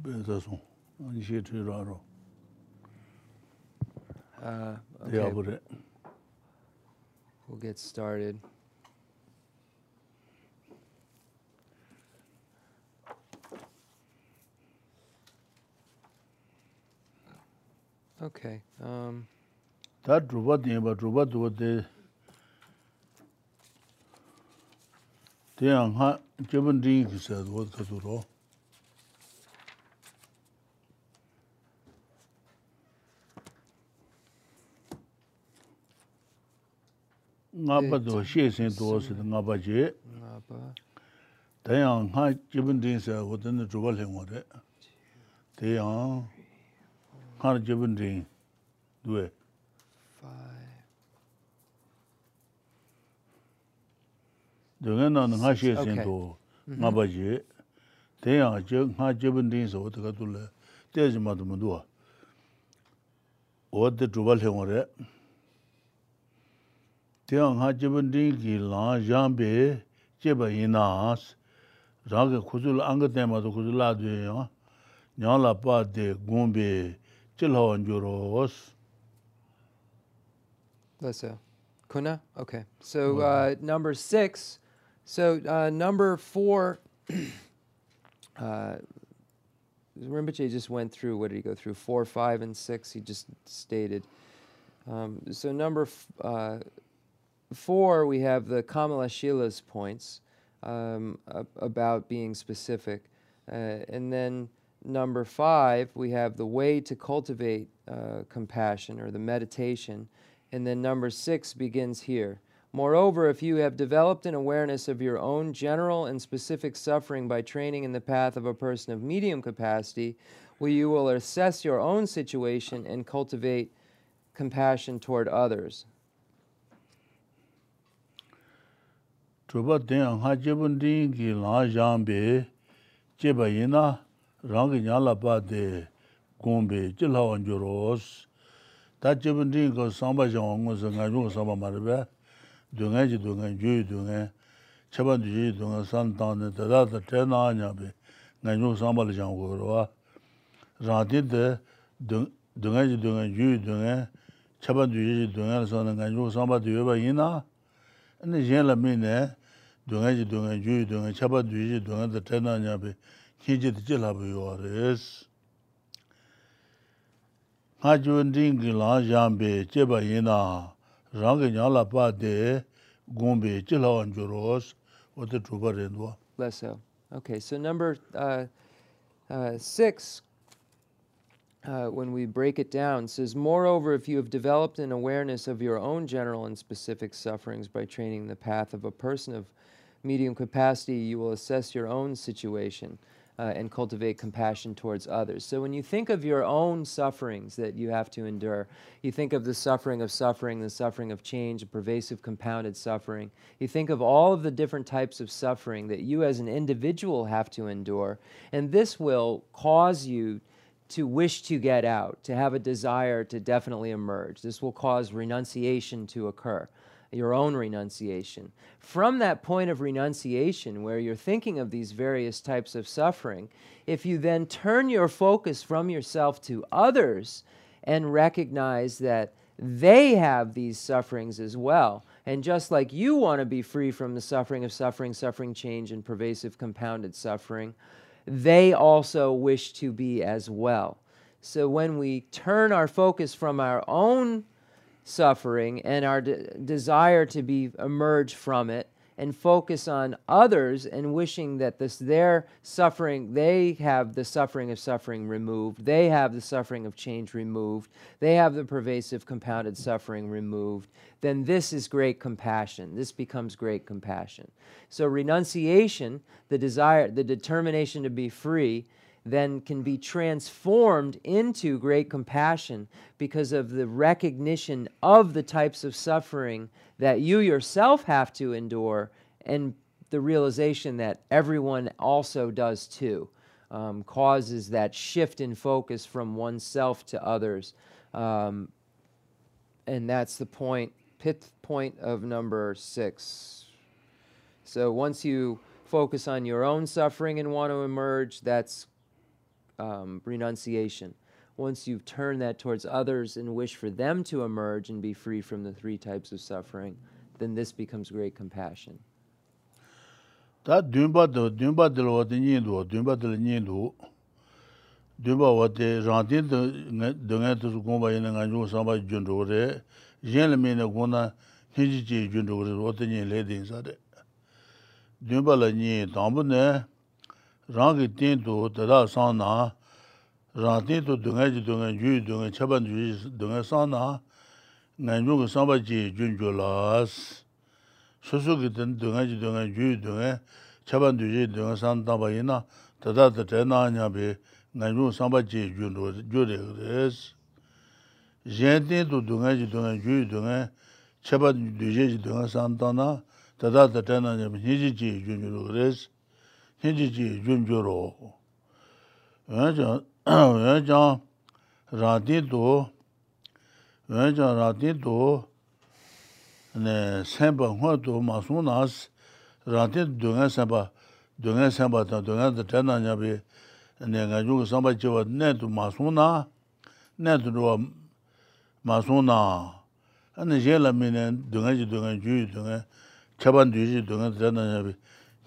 [SPEAKER 2] benzason ani she tu ra ro
[SPEAKER 1] Uh, okay. We'll get started. Okay. Um
[SPEAKER 2] that druba de ba druba do de de ang ha jebun ri ki sa do ta do ro ngāpa tō xie sēn tō sī tā ngāpa jē. Tēyāng ngā jibin tīng sē wā tēn tā chūpa lēng wā rē. Tēyāng ngā rā jibin tīng duwē. Tēyāng ngā ngā xie sēn tō ngāpa jē. Tēyāng ngā jibin tīng sē wā tā kā tū lē. Tēyā jī mā tō mā duwa. Wā tā chūpa lēng wā rē. Ha jibun ding ki lang yang be jiba ina as rang ke khuzul ang de ma do khuzul la de ya nyang la pa de gung be chil ho an juros
[SPEAKER 1] Lessa. Kuna? Okay. So uh, number six. So uh, number four. uh, Rinpoche just went through, what did he go through? Four, five, and six, he just stated. Um, so number uh, four, we have the Kamala Shila's points um, about being specific. Uh, and then number five, we have the way to cultivate uh, compassion or the meditation. And then number six begins here. Moreover, if you have developed an awareness of your own general and specific suffering by training in the path of a person of medium capacity, well, you will assess your own situation and cultivate compassion toward others.
[SPEAKER 2] chūpa tēng ngā chēpun tīng kī lā yāng bē, chēpa yīnā rāng kī nyā lā pā tē gōng bē, chī lā wān chū rōs. Tā chēpun tīng kō sāmbā yāng ngō sā ngā yōng sāmbā mā rā bē, dōngā chī dōngā, yō yī dōngā, chēpa tū chī dōngā sān tāng nē, tā tā tā tē nā yā bē, ngā yōng sāmbā lā yāng gō rō wā. Rāng tī tē dōngā chī dōngā, yō yī dōngā, chēpa tū chī dōngā sā ngā yōng sāmbā tū yō bā yīnā, nē yēn lā mī nē, dunga ji ji da tena bu yo res ha ju ding gi la jam be che ba yin na rang ge nya la pa de
[SPEAKER 1] less so okay so number uh uh 6 uh, when we break it down, says, Moreover, if you have developed an awareness of your own general and specific sufferings by training the path of a person of medium capacity, you will assess your own situation uh, and cultivate compassion towards others. So when you think of your own sufferings that you have to endure, you think of the suffering of suffering, the suffering of change, a pervasive compounded suffering. You think of all of the different types of suffering that you as an individual have to endure, and this will cause you to wish to get out, to have a desire to definitely emerge. This will cause renunciation to occur your own renunciation. From that point of renunciation, where you're thinking of these various types of suffering, if you then turn your focus from yourself to others and recognize that they have these sufferings as well, and just like you want to be free from the suffering of suffering, suffering change, and pervasive compounded suffering, they also wish to be as well. So when we turn our focus from our own suffering and our de- desire to be emerge from it and focus on others and wishing that this their suffering they have the suffering of suffering removed they have the suffering of change removed they have the pervasive compounded suffering removed then this is great compassion. This becomes great compassion. So renunciation the desire the determination to be free then can be transformed into great compassion because of the recognition of the types of suffering that you yourself have to endure and the realization that everyone also does too um, causes that shift in focus from oneself to others. Um, and that's the point, pith point of number six. So once you focus on your own suffering and want to emerge, that's um, renunciation, once you've turned that towards others and wish for them to emerge and be free from the three types of suffering, then this becomes great compassion.
[SPEAKER 2] Tā dūmbā dō, dūmbā dō wā dō nīn dō, dūmbā dō nīn dō, dūmbā wā dō rāntīn dō ngā dō sō gōmbā yinā ngā yōng sāmbā yōn dō rē, Yin lā mē nā gō na hīn jī jī yōn dō rē, wā dō nīn lē dīn sā rē. Dūmbā lā nīn dāmbū nē, rāng kī tīng tū tadā sāng nā, rāng tīng tū dōngā jī dōngā yū dōngā chaban jī dōngā sāng nā, ngā yū kī sāng bā jī jūn jū lās. Sū sū kī tīng dōngā jī dōngā yū dōngā chaban jī dōngā sāng tā bā yī nā, tadā tā tā nā nyā bī ngā yū sāng bā jī jūn jū rī kī rēs. Yēn tīng tū dōngā jī dōngā yū dōngā chaban jī dōngā sāng tā nā, tadā tā tā nā nyā bī jī jī jūn jū rēs. 현지지 준조로 왜죠 왜죠 라디도 왜죠 라디도 네 셈바 화도 마소나스 라디 동에 셈바 동에 셈바다 동에 대나냐비 내가 주고 셈바 지와 내도 마소나 내도 마소나 아니 제라미네 동에 동에 주 동에 차반 뒤지 동에 대나냐비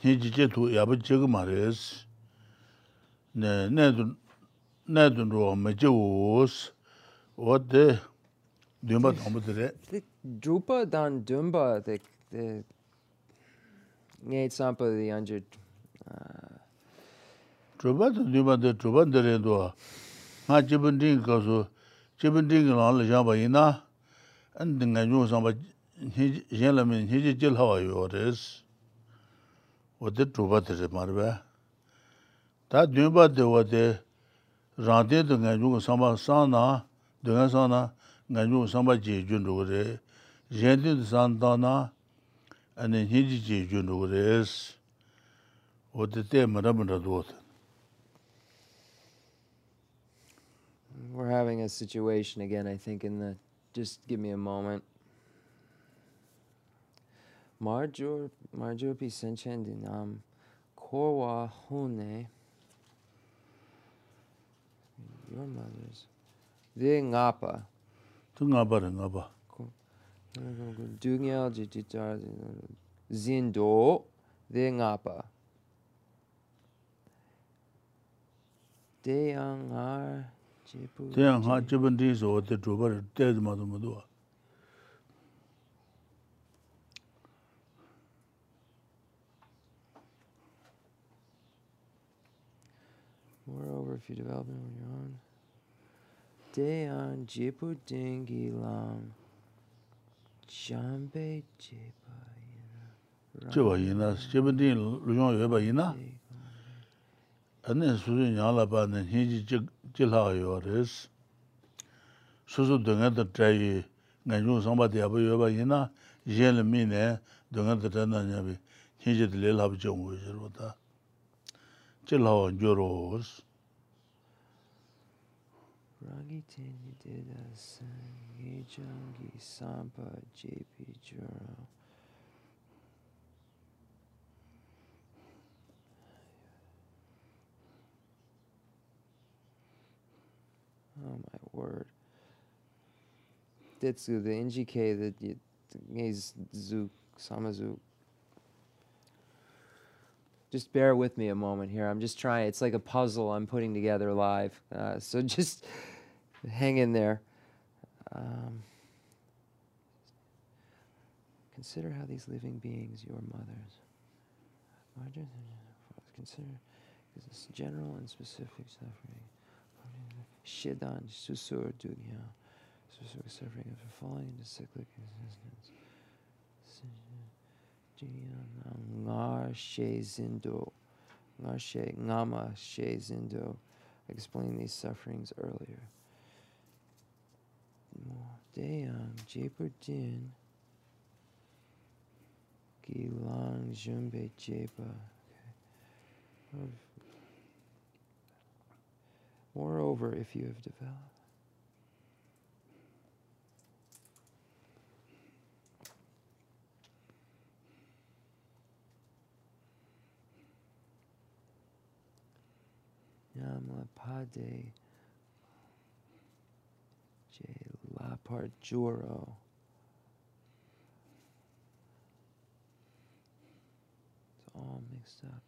[SPEAKER 2] hī jīche tu yāpa
[SPEAKER 1] chīka mā rēs, nē tun rō mē chī wūs,
[SPEAKER 2] wā tē dūmbā tāmbu tē rē. Tē drūpa dān dūmbā, tē ngē tsāmpa tē yāñchī. Drūpa tē dūmbā tē drūpa tē rē tō, ngā chibin tīng kā sū, chibin tīng kā nā lā yāmbā yī na, ngā yōng sāmbā hī jī jī lā mē hī jī jī lā wā yō rēs. wate dhruva dhiri marwa. Ta dhunba dhe wate rante dhe nga yungu samba sana, dhunga sana nga yungu samba je jun dhugu re. Yente dhe santa na ane hinji je jun dhugu re es. Wate te maramara dhugu
[SPEAKER 1] We're having a situation again, I think, in the... Just give me a moment. Marge or marjupi sanchendinam korwa hune your mothers de ngapa.
[SPEAKER 2] Tu ngapa ra ngapa. Dungya
[SPEAKER 1] ji ji jar zindo de ngapa. De ang ha
[SPEAKER 2] ji bu de ang ha ji bu de zo de zhu ba de ma du ma du
[SPEAKER 1] Moreover, if you develop it on your own, Dayan Jipu Dingi Lam Jambe Jipa
[SPEAKER 2] Jipa Yina, Jipa Dingi Lujong Yueba Yina Ani Suzu Nyala Pa Nen Hinji Jilha Yuwa Res. Suzu Dunga Da Trayi Nganjung Sangpa Diyaba Yueba Yina Yen Limi Ne Dunga Da Trayi Nanyabi Hinji Dilil Habi Jongu Yuwa Res la wo jo ro s
[SPEAKER 1] Rangi teni deda san yejangi sampa JP juro. Oh my word. Detsu, the NGK, the the is zu samazu. Just bear with me a moment here. I'm just trying. It's like a puzzle I'm putting together live. Uh, so just hang in there. Um, consider how these living beings, your mothers, consider this general and specific suffering. Shidan, susur, susur suffering of falling into cyclic existence. Ngar zindo, ngar ngama she explained these sufferings earlier. Deyang Japer Din Gilang Jumbe Jepa. Moreover, if you have developed Yamapade Laparjuro. It's all mixed up.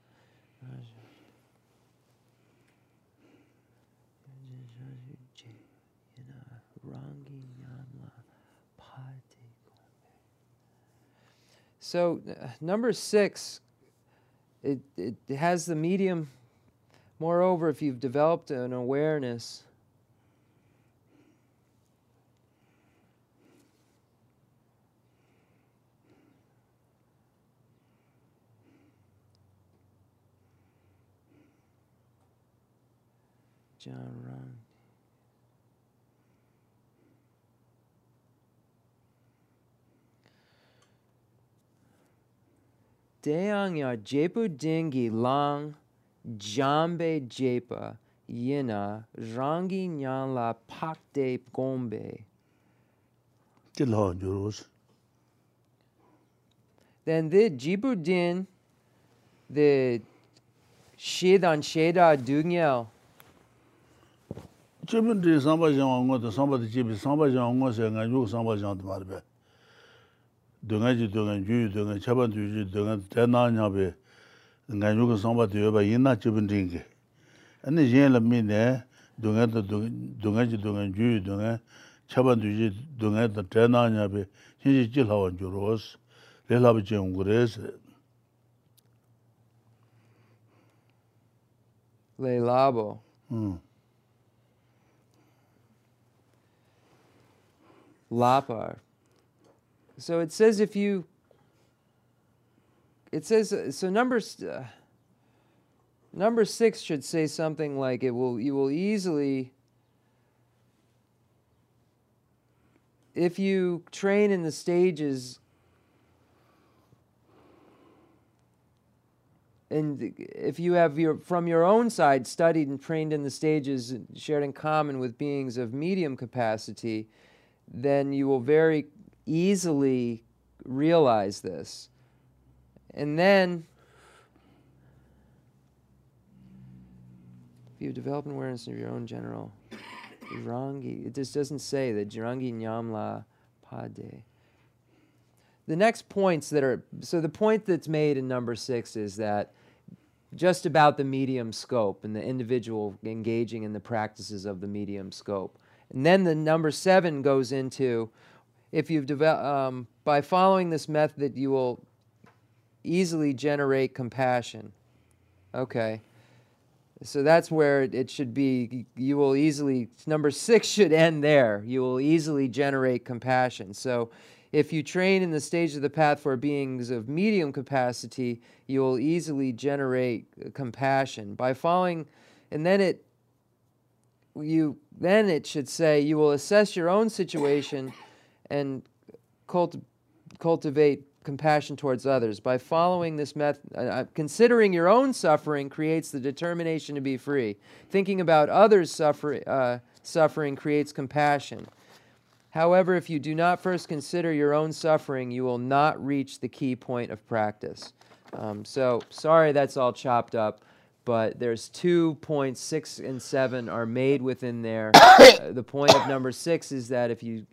[SPEAKER 1] So uh, number six, it, it has the medium. Moreover, if you've developed an awareness John Ron. Deang ya jepu dingi lang jambe jepa yena rangi nyanla pakte gombe. Tilha juros. Then the Jibudin, the Shedan Sheda
[SPEAKER 2] Dungyal. Jibudin samba jangwa ngo to samba di jibi samba jangwa ngo se nga yuk samba jangwa to marbe. Dunga ji dunga, juyu dunga, chaban juyu dunga, tena nyabe. nga yuka sangpa tu yoba yina chibin ringi. Ani yin la mi ne, dunga ta dunga chi dunga juyu dunga, chaban tu chi dunga ta trena nyabi, xin chi chi lawan ju roos, le labi chi yungu rees.
[SPEAKER 1] Le labo.
[SPEAKER 2] Hmm.
[SPEAKER 1] Lapar. So it says if you it says, so number, uh, number six should say something like it will, you will easily, if you train in the stages and if you have your from your own side studied and trained in the stages shared in common with beings of medium capacity then you will very easily realize this. And then, if you develop an awareness of your own general Jirangi, it just doesn't say that Jirangi Nyamla Pade. The next points that are, so the point that's made in number six is that just about the medium scope and the individual engaging in the practices of the medium scope. And then the number seven goes into if you've developed, um, by following this method, you will easily generate compassion. Okay. So that's where it should be. You will easily, number six should end there. You will easily generate compassion. So if you train in the stage of the path for beings of medium capacity, you will easily generate compassion. By following, and then it you then it should say you will assess your own situation and culti- cultivate compassion towards others. By following this method uh, uh, considering your own suffering creates the determination to be free. Thinking about others suffer, uh, suffering creates compassion. However if you do not first consider your own suffering you will not reach the key point of practice. Um, so sorry that's all chopped up but there's two points, six and seven are made within there. uh, the point of number six is that if you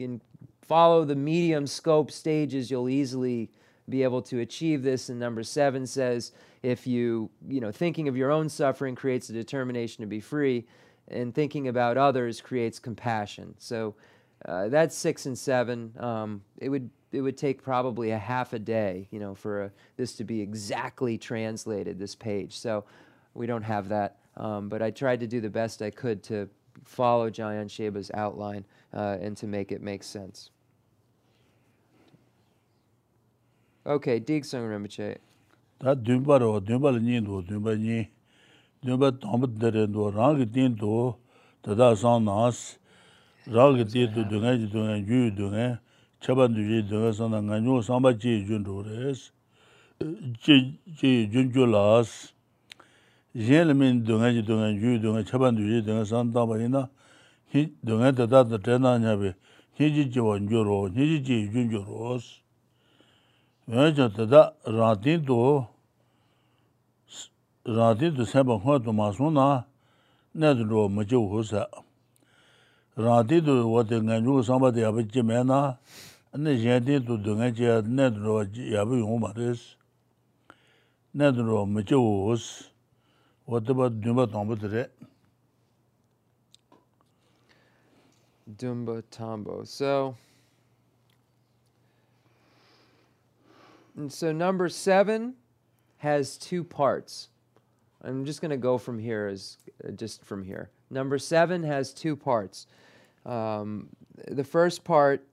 [SPEAKER 1] follow the medium scope stages, you'll easily be able to achieve this. And number seven says if you, you know, thinking of your own suffering creates a determination to be free, and thinking about others creates compassion. So uh, that's six and seven. Um, it would it would take probably a half a day, you know, for a, this to be exactly translated. This page, so we don't have that. Um, but I tried to do the best I could to follow Jamyang Shepa's outline uh, and to make it make sense. Okay,
[SPEAKER 2] dig sang remche. Da dymba ro, dymba le ni do, dymba ni. Dymba tamb de re do, rang ge tin do, da da sang nas. Rang ge tin do, dynga ji dynga ju dynga. Chaban du ji dynga sang na nga nyu sang ba ji jun do res. Ji ji jun ju las. Yen le min dynga ji dynga ju dynga chaban du ji dynga sang da ba ina. Hi dynga da da da nya be. Hi ji ji wan ju ro, hi ji ji jun ju ros. wen cha tada rāntīn tu rāntīn tu sēpa khuwa tu māsū na nē tu rō machi wu sā. Rāntīn tu wate ngā nyū sāmbā tu yabu chi mē na nē yēntīn tu tu ngā chi nē tu rō yabu yungu mā rēs nē tu rō machi wu sā wate pa dūmba tāmbu tu rē.
[SPEAKER 1] Dumbo Tombo. So, And so number seven has two parts. I'm just going to go from here as uh, just from here. Number seven has two parts. Um, the first part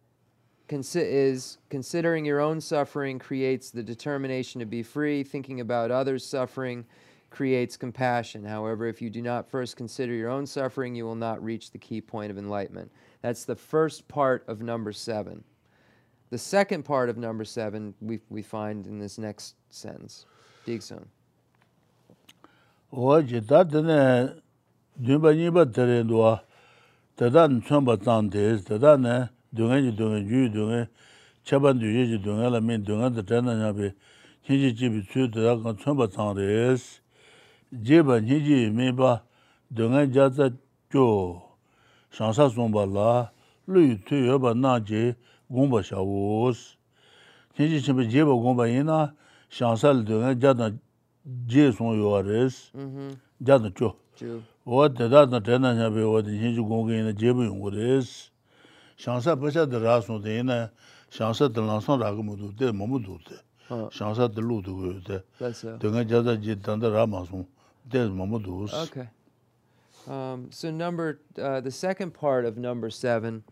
[SPEAKER 1] consi- is considering your own suffering creates the determination to be free. Thinking about others' suffering creates compassion. However, if you do not first consider your own suffering, you will not reach the key point of enlightenment. That's the first part of number seven. The second part of number seven we, we find in this next sentence. Digson.
[SPEAKER 2] O jita dine dunba nipa tere duwa dada nchonpa tang tes, dada ne dunga ji dunga, yu dunga, chaban du ye ji dunga la min dunga da tena nyabi niji jibi tsu dada kan chonpa tang tes. Jiba niji mipa dunga jaza jo shangsa songpa la lu yu tu yoba na ji gōngba shāwōs. Chēnchī chēmbē jēba gōngba yīnā shāngsāli tuyō jātā jē sōng yuwa rēs, jātā chō. Wā tētā tā tēnā ñabē wā tē chēnchī gōngba yīnā jēba yōngu rēs. Shāngsā pachā tā rā sōng tē yīnā shāngsā tā lāngsāng rā kā mō tō tē mō mō tō tē. Shāngsā tā lō tō kō yō tē. Tēngā jātā jē tāndā rā mā sōng tē mō mō tō sō.
[SPEAKER 1] Okay. Um, so number, uh, the second part of number seven,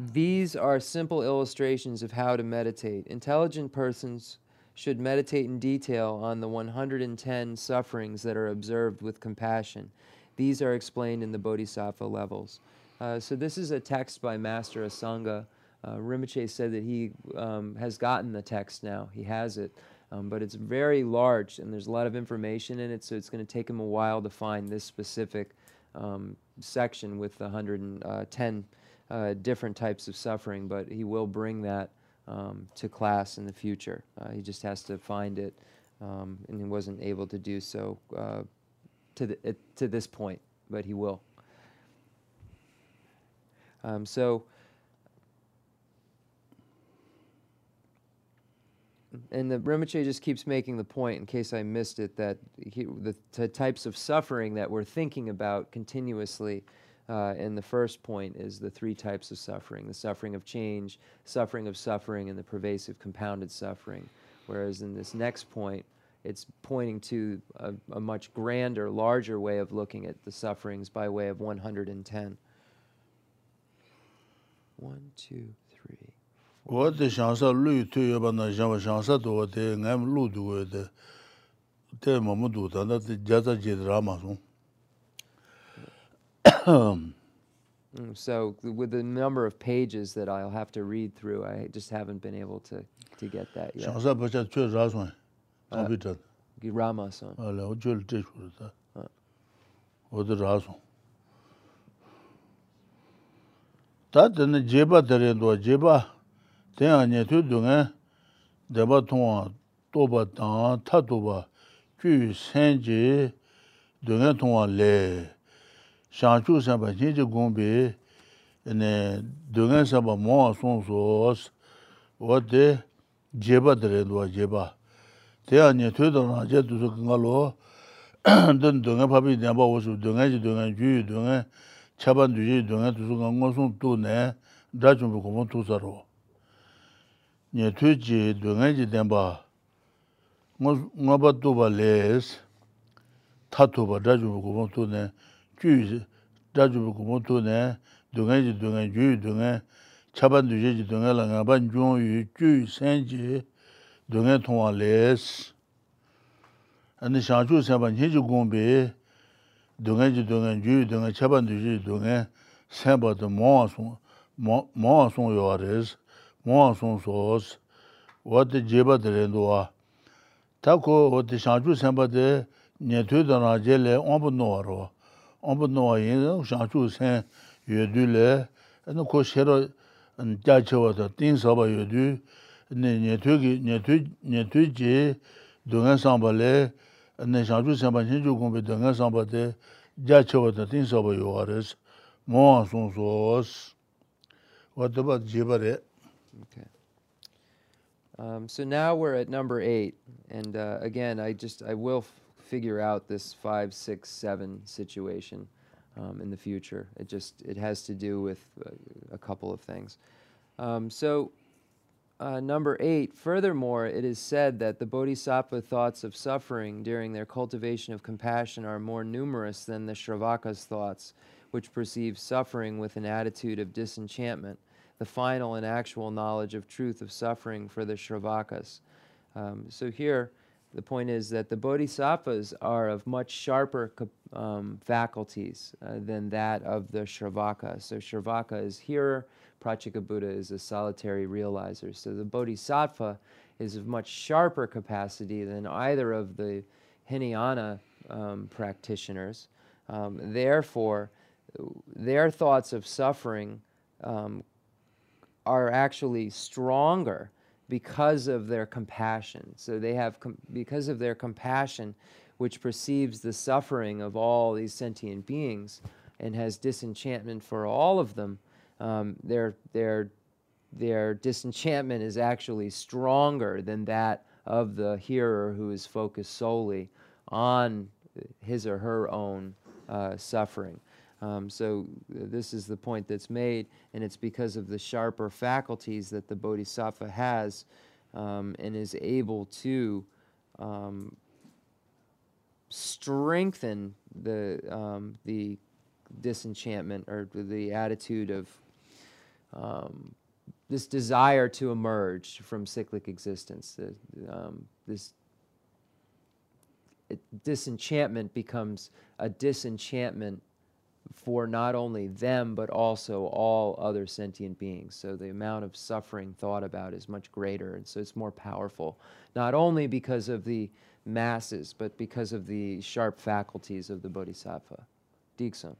[SPEAKER 1] These are simple illustrations of how to meditate. Intelligent persons should meditate in detail on the 110 sufferings that are observed with compassion. These are explained in the Bodhisattva levels. Uh, so, this is a text by Master Asanga. Uh, Rinpoche said that he um, has gotten the text now, he has it. Um, but it's very large and there's a lot of information in it, so it's going to take him a while to find this specific um, section with the 110 uh, different types of suffering, but he will bring that um, to class in the future. Uh, he just has to find it, um, and he wasn't able to do so uh, to, the, to this point, but he will. Um, so, and the Rinpoche just keeps making the point, in case I missed it, that he, the, the types of suffering that we're thinking about continuously uh, and the first point is the three types of suffering the suffering of change, suffering of suffering, and the pervasive compounded suffering. Whereas in this next point, it's pointing to a, a much grander, larger way of looking at the sufferings by way of 110. One, two, three.
[SPEAKER 2] Four. What lu lu. home.
[SPEAKER 1] Mm, so, with the number of pages that I'll have to read through, I just haven't been able to, to get that yet.
[SPEAKER 2] Uh,
[SPEAKER 1] Ramasan.
[SPEAKER 2] Tā tēne jeba tērē duwa, jeba tēnā nye tū duwa, dēba tōngwa, tōba tāng, tā tōba, kū sēn jī, duwa tōngwa lē. shangchu sanpa jinji gongbi dungan sanpa mawa songsos wate jeba dharendwa jeba teya nye tuyada rangje tuso kanga lo dun dungan papi dhyamba wosu dungan ji dungan juyi dungan chaban duji dungan tuso kanga song tu ne dhachumbu kumbon tusa ro nye tuji dungan ji dhyamba ngaba tuba les tatuba dhachumbu kumbon tu ne juyi 고 뭐 두서로 니 퇴지 동에 지 된바 뭐 뭐도 발레스 타토바 다좀 보고 뭐 또네 주 다좀 보고 뭐 또네 동에 지 동에 주 동에 차반 주지 동에 라가 반 중유 주 생지 동에 통화 레스 아니 샤주 세반 해주 공비 동해지 동해 주 동해 차반 주지 동해 세바도 모아송 모아송 요아레스 모아송 소스 와데 제바드렌도와 타코 와데 샤주 세바데 네트도나 제레 엄부노아로 ombu nuwa yin shangchu sen yuedu le, anu ko shero dya chewa ta ting saba yuedu, nyetu ji dungan samba le, shangchu senpa shenchu kumbi dungan samba de dya chewa ta ting saba yuwa res, mowa sung sos, wadaba jiba re.
[SPEAKER 1] Okay. Um, so now we're at number eight, and uh, again, I just I will figure out this five, six, seven situation um, in the future it just it has to do with uh, a couple of things um, so uh, number eight, furthermore, it is said that the bodhisattva thoughts of suffering during their cultivation of compassion are more numerous than the Shravaka's thoughts, which perceive suffering with an attitude of disenchantment, the final and actual knowledge of truth of suffering for the Shravakas. Um, so here, the point is that the bodhisattvas are of much sharper um, faculties uh, than that of the Shravaka. So Shravaka is hearer, Pratyeka Buddha is a solitary realizer. So the Bodhisattva is of much sharper capacity than either of the Hinayana um, practitioners. Um, therefore, their thoughts of suffering um, are actually stronger because of their compassion. So they have, com- because of their compassion, which perceives the suffering of all these sentient beings and has disenchantment for all of them, um, their, their, their disenchantment is actually stronger than that of the hearer who is focused solely on his or her own uh, suffering. Um, so this is the point that's made, and it's because of the sharper faculties that the bodhisattva has um, and is able to um, strengthen the um, the disenchantment or the attitude of um, this desire to emerge from cyclic existence. Um, this it, disenchantment becomes a disenchantment for not only them but also all other sentient beings. So the amount of suffering thought about is much greater, and so it's more powerful. Not only because of the masses, but because of the sharp faculties of the bodhisattva. Dikson.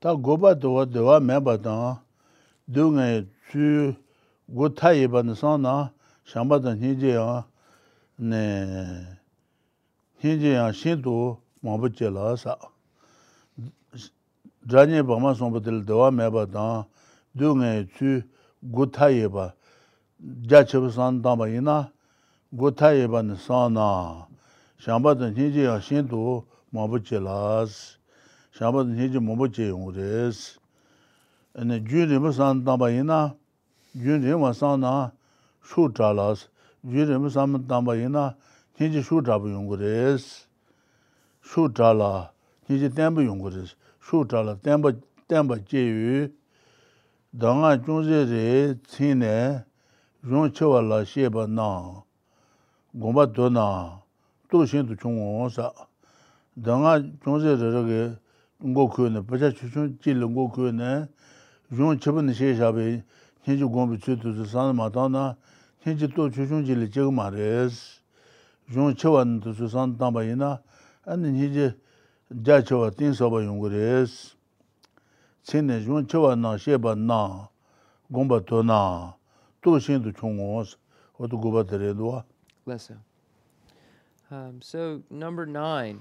[SPEAKER 2] Ta goba dewa dewa meba dang, du ngay chu gu ta yeba nisan na, shamba dang hinje yang, ne, hinje yang shin tu mabu che la sa. zhanye bhagma songpatil dewa meba dang, du ngay tsu gutaye ba, ja chepa san dangba ina, gutaye ba ni san na, shamba dan shinji ya shindu mabu che las, shamba dan shinji mabu che yung res. Ane jun rinpa san dangba ina, jun rinpa san na, shu tra las, jun rinpa san dangba ina, shinji shu trabu yung res, shu tra la, shinji tenpa yung res. shu chala tenpa tenpa che yu dāngā chūngzhē rē cīne yung chewa la xeba nā gōmba dō nā tō shēn tu chūng wōng sā dāngā chūngzhē rē rā gē ngō kio nē pachā chūchūng jī lē ngō kio nē yung cheba nē xē xā bē qiñchī gōmbi tsui tu sā sā nā mā tā nā qiñchī tō chūchūng jī lē chē gā mā rē sī yung chewa nē tu sā nā tā mbā yī nā anī qiñchī sī, cī nē yōng chibu nā shē bā nā, gōng bā tō nā, tō shēn tu chōng gō sī, wā tu gō tā rē duwa.
[SPEAKER 1] Um, so, number nine,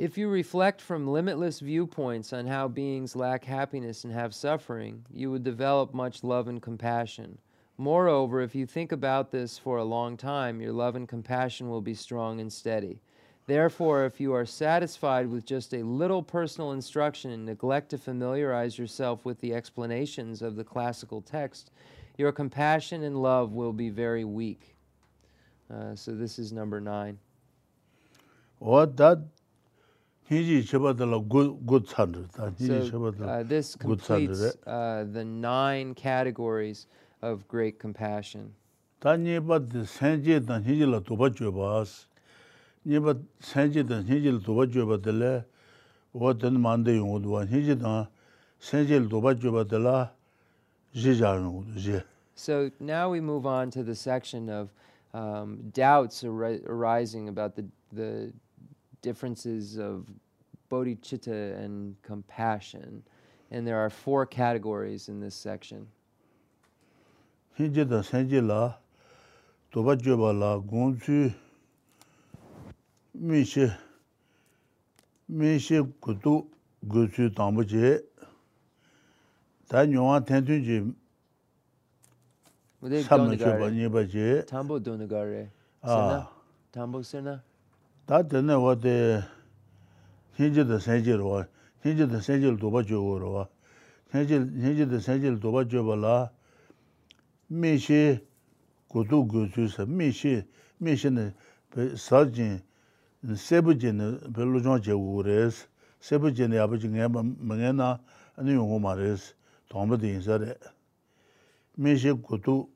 [SPEAKER 1] If you reflect from limitless viewpoints on how beings lack happiness and have suffering, you would develop much love and compassion. Moreover, if you think about this for a long time, your love and compassion will be strong and steady. Therefore, if you are satisfied with just a little personal instruction and neglect to familiarize yourself with the explanations of the classical text, your compassion and love will be very weak. Uh, so this is number nine.
[SPEAKER 2] What that Hiji Chabadala good good thunder. Hiji
[SPEAKER 1] So uh, this completes uh, the nine categories of great compassion.
[SPEAKER 2] Ta nyeba de sanje da hiji la toba jobas. Nyeba sanje da hiji la toba joba de le. Wa den mande yung do hiji da sanje la toba joba de la. Ji ja yung do ji.
[SPEAKER 1] So now we move on to the section of um, doubts ari- arising about the, the differences of bodhicitta and compassion. And there are four categories in this section.
[SPEAKER 2] Hiji da sanje la la 미시 미시 구두 고수 담부지 다 뇽아 텐튼지
[SPEAKER 1] 뭐데
[SPEAKER 2] 담부가 뭐니
[SPEAKER 1] 바지
[SPEAKER 2] 담부
[SPEAKER 1] 도는
[SPEAKER 2] 거래 세나 담부 세나 다 되네 와데 현재도 세지로 와 현재도 세지를 도와 주고로 와 현재 현재도 세지를 도와 줘발라 미시 고두 고수서 미시 미시는 사진 sebu jini pelu zhong je wu res, sebu jini yabu ji ngay mga na anu yungu ma res, tongba di yinsa re. Mi shi kutu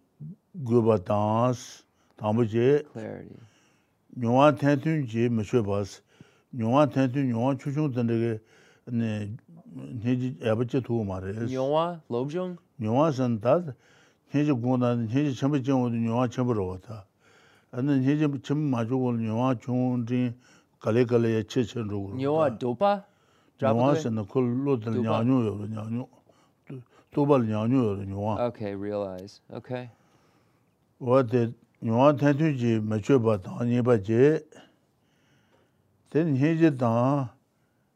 [SPEAKER 1] guba dans, tangba je,
[SPEAKER 2] nyungwa tentun je mi shwe bas, nyungwa tentun, nyungwa chuchung tanda yabu ji tugu ma res.
[SPEAKER 1] Nyungwa lobzhung?
[SPEAKER 2] Nyungwa san tad, nyeji gungda, nyeji chenpa jingwa nyungwa chenpa rawa ta. 아니 이제 좀 맞고 올 영화
[SPEAKER 1] 좋은데
[SPEAKER 2] 갈래 갈래 예체천
[SPEAKER 1] 로고
[SPEAKER 2] 영화 도파 영화는
[SPEAKER 1] 콜로들
[SPEAKER 2] 냐뇨요 냐뇨 도발 냐뇨요 영화 okay realize okay what the 영화 태주지 맞춰 봐 다니 봐제 된 해제 다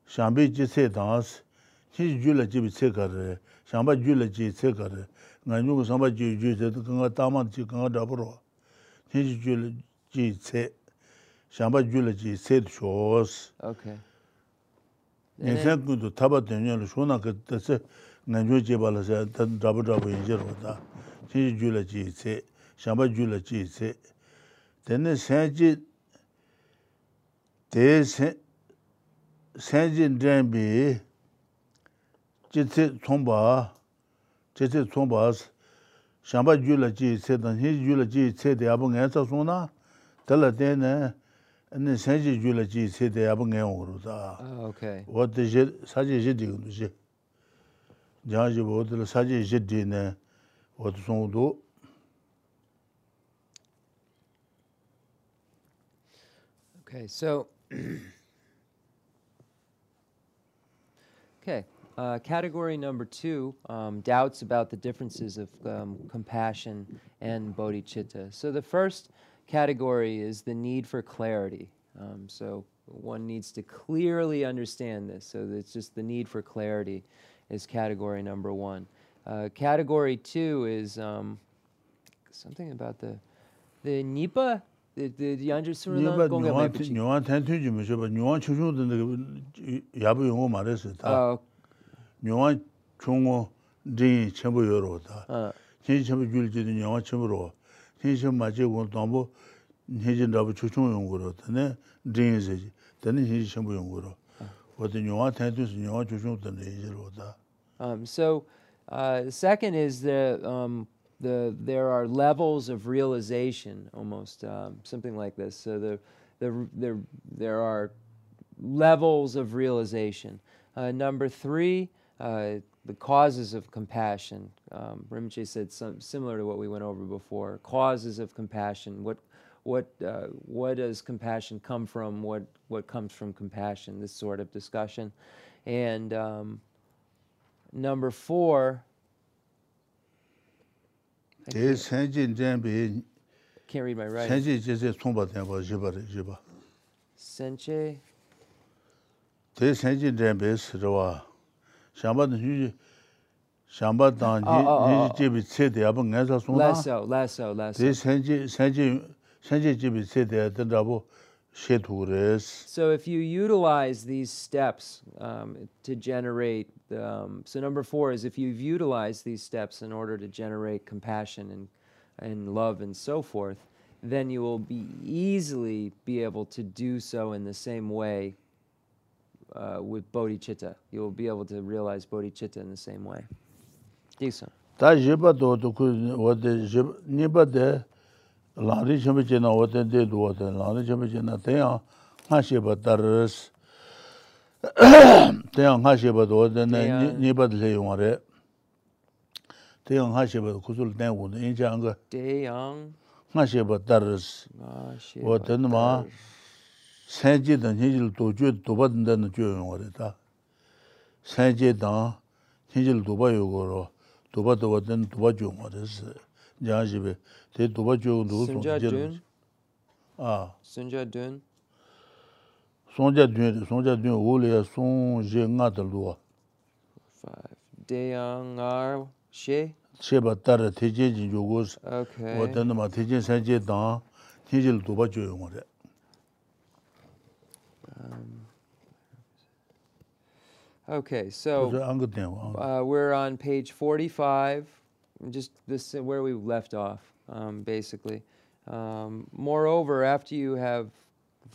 [SPEAKER 2] 샴비 지세 다스 지 줄라 집이 세가래 샴바 줄라 지 세가래 나뇨고 샴바 지 주제 그거 담아
[SPEAKER 1] 지 그거
[SPEAKER 2] 다버로 hinji gyula ji tse, shamba gyula ji tse tu shoos. Nisen kundu taba tenyo lo shona ka tse nganjo jeba la se tan drabu drabu inje ro da. Hinji gyula ji tse, shamba gyula ji tse. Tene senji, te senji drenbi, jitse tsomba, jitse tsomba asa. shamba yu la chi tse dan, hin yu la chi tse de yabu ngay tsa su na, tala tena ane sanji yu la chi tse de yabu
[SPEAKER 1] ngay ah,
[SPEAKER 2] ongru za. Wate je, saji je di gundu je. Jaan je bo wate la saji je di ne, wate sung udu.
[SPEAKER 1] Okay, so... okay. Uh, category number two: um, doubts about the differences of um, compassion and bodhicitta. So the first category is the need for clarity. Um, so one needs to clearly understand this. So it's just the need for clarity is category number one. Uh, category two is um, something about the the nipa. The the yanju
[SPEAKER 2] Nipa
[SPEAKER 1] surunan gonga
[SPEAKER 2] nyuwa
[SPEAKER 1] mepichi.
[SPEAKER 2] nyuwa tentun ji misho ba nyuwa chungchung tanda yabu yungo ma resi ta
[SPEAKER 1] Oh,
[SPEAKER 2] nyuwa chungo ringi chenpo yoro ta tenji chenpo gyuli ji nyuwa chenpo ro tenji chenpo ma che gong tangpo tenji rabu chuchung yungo ro tanda ringi se ji tanda tenji chenpo yungo ro wata nyuwa tentun si nyuwa chuchung tanda yi ro ta
[SPEAKER 1] um, so, uh, second is the um, the there are levels of realization, almost um, something like this. So the the there there are levels of realization. Uh, number three, uh, the causes of compassion. Um, Rinpoche said some, similar to what we went over before. Causes of compassion. What what uh, what does compassion come from? What what comes from compassion? This sort of discussion, and um, number four. I can't, can't read my writing.
[SPEAKER 2] senji je se tsongpa tenpa jiba re
[SPEAKER 1] Senche.
[SPEAKER 2] Bi che de de da she tu res.
[SPEAKER 1] So if you utilize these steps um, to generate, um, so number four is if you've utilized these steps in order to generate compassion and, and love and so forth, then you will be easily be able to do so in the same way uh, with bodhicitta. You will be able to realize bodhicitta in the same way. Decent.
[SPEAKER 2] Tā jīpa tō tō ku wate jīpa, nīpa tē lāngdī chīmpa chīna wate tē tō wate, lāngdī chīmpa chīna tēyā ngā shīpa tarīs, tēyā ngā shīpa tō wate
[SPEAKER 1] nīpa
[SPEAKER 2] tē lē yuwa rē, tēyā
[SPEAKER 1] ngā shīpa
[SPEAKER 2] tō
[SPEAKER 1] kusul
[SPEAKER 2] tēng wu
[SPEAKER 1] tē,
[SPEAKER 2] ngā shīpa tarīs, wate nima sanje dan hinjil dojo doba dindan jo yongwa re da. Sanje dan hinjil doba yogo ro, doba doba dan doba jo yongwa re se. Nyan jibe, te doba jo yongwa
[SPEAKER 1] dogo
[SPEAKER 2] sonja
[SPEAKER 1] dun.
[SPEAKER 2] A.
[SPEAKER 1] Sonja dun.
[SPEAKER 2] Sonja dun, sonja dun wo le ya sonje nga da luwa.
[SPEAKER 1] Five. Deya nga she?
[SPEAKER 2] She ba tara teje jin yogo se.
[SPEAKER 1] Okay.
[SPEAKER 2] Wa dan ma teje sanje dan hinjil doba jo yongwa re. Ba ju yong re
[SPEAKER 1] Okay,
[SPEAKER 2] so
[SPEAKER 1] so
[SPEAKER 2] ang ge den wa
[SPEAKER 1] uh, we're on page 45, just this where we left off, um, basically. Um, moreover, after you have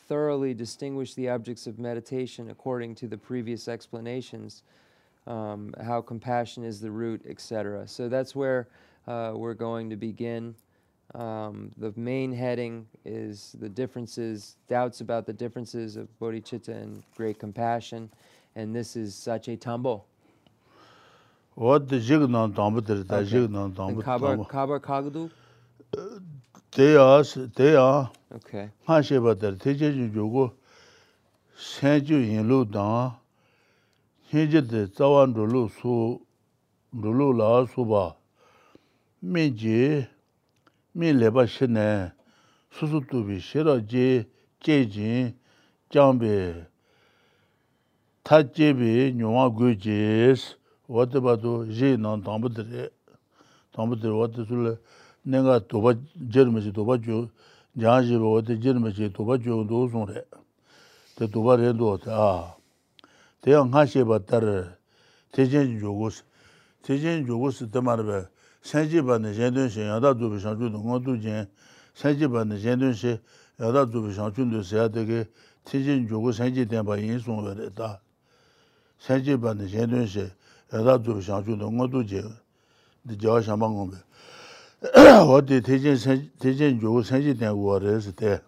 [SPEAKER 1] thoroughly distinguished the objects of meditation according to the previous explanations, um, how compassion is the root, etc. So that's where uh, we're going to begin. Um, the main heading is the differences, doubts about the differences of bodhicitta and great compassion, and this is Sache Tambo.
[SPEAKER 2] What
[SPEAKER 1] the
[SPEAKER 2] Jignan Tambo did that
[SPEAKER 1] Jignan
[SPEAKER 2] Tambo.
[SPEAKER 1] Kabar Kabar Kagdu.
[SPEAKER 2] They are they are.
[SPEAKER 1] Okay.
[SPEAKER 2] Ma she ba der te je ju go sen ju yin lu da. He je de zawan ru lu su ru lu la su ba. Me je mi leba shene susu tubi shira je che jin jambi ta jebi nyuwa gu jis wate bado je nan tangbu dire tangbu dire wate sule nenga toba jirme si toba jo jan jiba wate jirme si toba jo do zon re. Te toba re do te a te yang nga sheba tar te jen jogos te jen jogos te marbe 산지반의 제든시 야다 두비 상주도 모두진 산지반의 제든시 야다 두비 상주도 세야 되게 티진 조고 산지된 바 인송을 산지반의 제든시 야다 두비 상주도 모두지 디저 샤망고베 어디 대진 대진 조고 산지된 거래서 때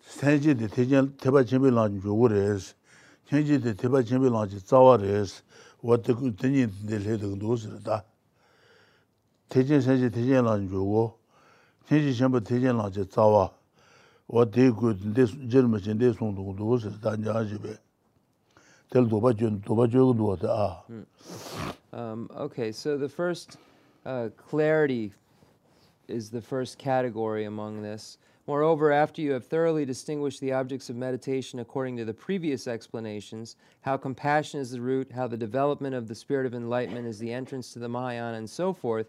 [SPEAKER 2] 산지의 대진 대바 준비란 조고래서 현지의 대바 준비란지 자와래서 어떻게 되니 될해도 도스다 대진 선지 대진 난 주고 대진 전부 대진 난제 자와 어디 그데 젊으신 데 송도 도서 단자 아지베 될 도바 준 도바 주고 도다
[SPEAKER 1] um okay so the first uh, clarity is the first category among this. Moreover, after you have thoroughly distinguished the objects of meditation according to the previous explanations, how compassion is the root, how the development of the spirit of enlightenment is the entrance to the Mahayana, and so forth,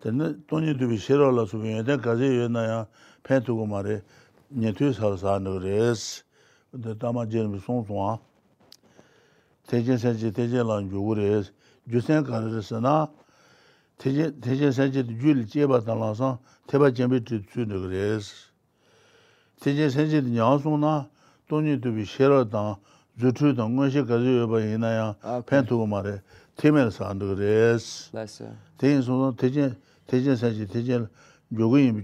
[SPEAKER 2] tenne toni dubi shiro la subi yate gazi yoyana ya pen tuku ma re nyetu sar saan nuk res dama jenbi song songa techen senchi techen lan yugu res jusen kar res na. Techen senchi ju li jeba tan lan san teba jenbi
[SPEAKER 1] tu
[SPEAKER 2] tu nuk res techen senchi nyang song na toni dubi shiro dan
[SPEAKER 1] zutu dan
[SPEAKER 2] ngonshi gazi yoyana ya ah, pen tuku ma re temen saan nuk res techen song techen tejen tejen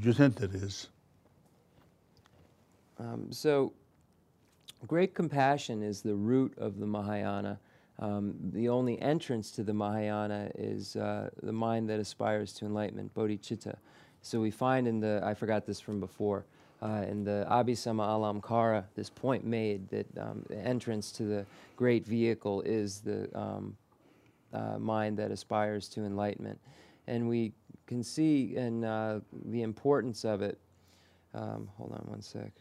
[SPEAKER 2] jusen teres.
[SPEAKER 1] Um, so, great compassion is the root of the Mahayana. Um, the only entrance to the Mahayana is uh, the mind that aspires to enlightenment, bodhicitta. So we find in the, I forgot this from before, uh, in the Abhisamayalamkara, this point made that um, the entrance to the great vehicle is the um, uh, mind that aspires to enlightenment. And we can see in uh, the importance of it. Um, hold on one sec.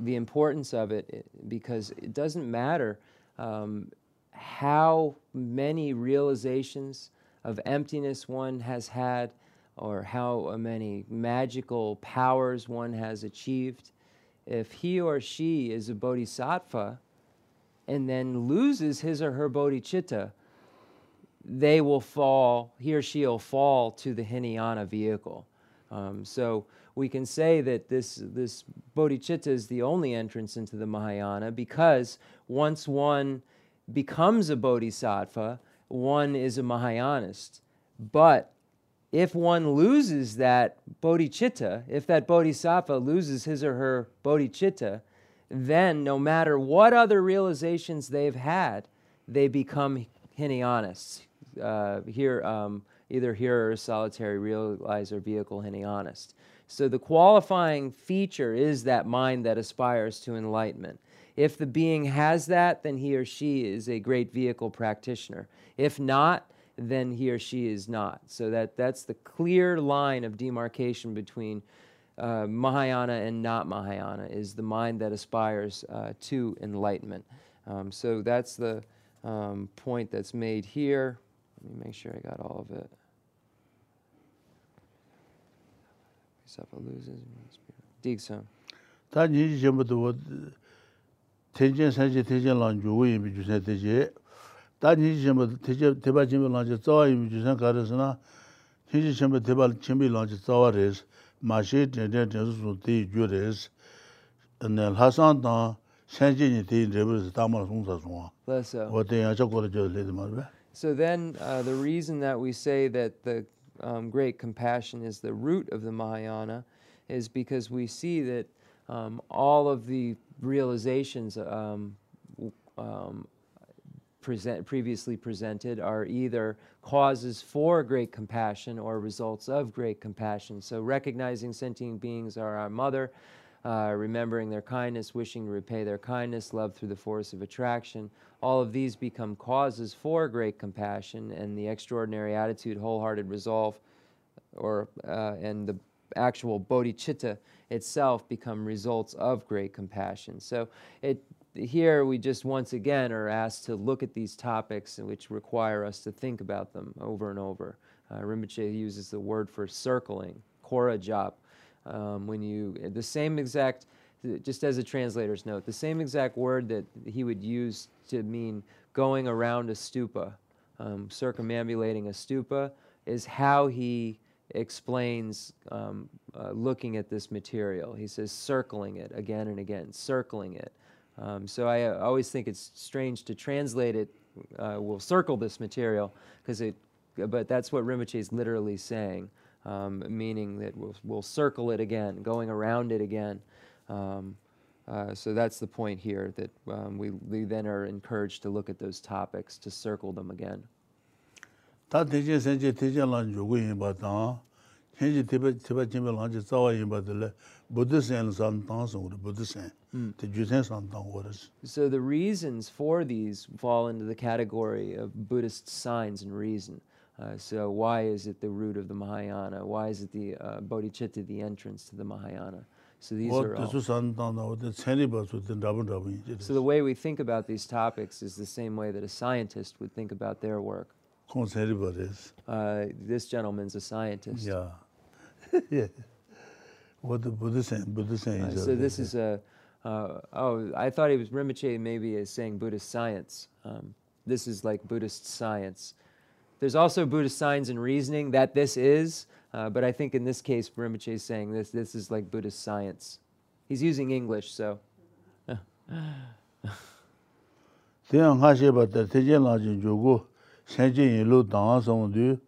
[SPEAKER 1] The importance of it, because it doesn't matter um, how many realizations of emptiness one has had or how many magical powers one has achieved. If he or she is a bodhisattva and then loses his or her bodhicitta, they will fall, he or she will fall to the Hinayana vehicle. Um, so we can say that this, this bodhicitta is the only entrance into the Mahayana because once one becomes a bodhisattva, one is a Mahayanist. But if one loses that bodhicitta, if that bodhisattva loses his or her bodhicitta, then no matter what other realizations they've had, they become Hinayanists. Uh, here, um, either here or solitary realizer vehicle Hinayanist. So the qualifying feature is that mind that aspires to enlightenment. If the being has that, then he or she is a great vehicle practitioner. If not, then he or she is not. So that, that's the clear line of demarcation between uh, Mahayana and not Mahayana, is the mind that aspires uh, to enlightenment. Um, so that's the um, point that's made here. Let me make sure I got all of it. Dikson. Ta nyi jembo do
[SPEAKER 2] tenjen sanje tenjen lan jugo yimi jusen teje. Ta nyi jembo teje teba jembo lan je zawa yimi jusen karasna. Tenji jembo teba jembo lan je zawa res. Ma she tenjen tenzu su te ju res. Ne hasan da sanje ni te rebes ta ma sung sa sung. Wa te ya cha ko le je le de ma be.
[SPEAKER 1] So then uh, the reason that we say that the um, great compassion is the root of the Mahayana is because we see that um, all of the realizations um, um, present, previously presented are either causes for great compassion or results of great compassion. So, recognizing sentient beings are our mother, uh, remembering their kindness, wishing to repay their kindness, love through the force of attraction, all of these become causes for great compassion, and the extraordinary attitude, wholehearted resolve, or uh, and the actual bodhicitta itself become results of great compassion. So it here we just once again are asked to look at these topics which require us to think about them over and over. Uh, Rinpoche uses the word for circling, kora. Um, when you the same exact, just as a translator's note, the same exact word that he would use to mean going around a stupa, um, circumambulating a stupa, is how he explains um, uh, looking at this material. He says circling it again and again, circling it. Um, so I uh, always think it's strange to translate it. Uh, we'll circle this material because it, but that's what Rinpoche is literally saying, um, meaning that we'll, we'll circle it again, going around it again. Um, uh, so that's the point here that um, we, we then are encouraged to look at those topics to circle them again.
[SPEAKER 2] tā tēnshē sēnshē tēnshē lāng yōgō yīmbā tāng, tēnshē tēpā tēpā jīmbā lāng jī tsāwā yīmbā tēlē, buddha sēn sān tāng sōng wā, buddha sēn, tē jū sēn sān tāng wā rā
[SPEAKER 1] So the reasons for these fall into the category of Buddhist signs and reason. Uh, so why is it the root of the Mahayana? Why is it the uh, bodhicitta, the entrance to the Mahayana? So these are all. So the way we think about these topics is the same way that a scientist would think about their work. Uh, this gentleman's a scientist.
[SPEAKER 2] Yeah. yeah. What the Buddha saying? Buddha saying. Uh,
[SPEAKER 1] so this is a. Uh, oh, I thought he was Rinpoche maybe is saying Buddhist science. Um, this is like Buddhist science. There's also Buddhist signs and reasoning that this is, uh, but I think in this case Rinpoche is saying this. This is like Buddhist science. He's using English, so.
[SPEAKER 2] sanje yin lo dang song du,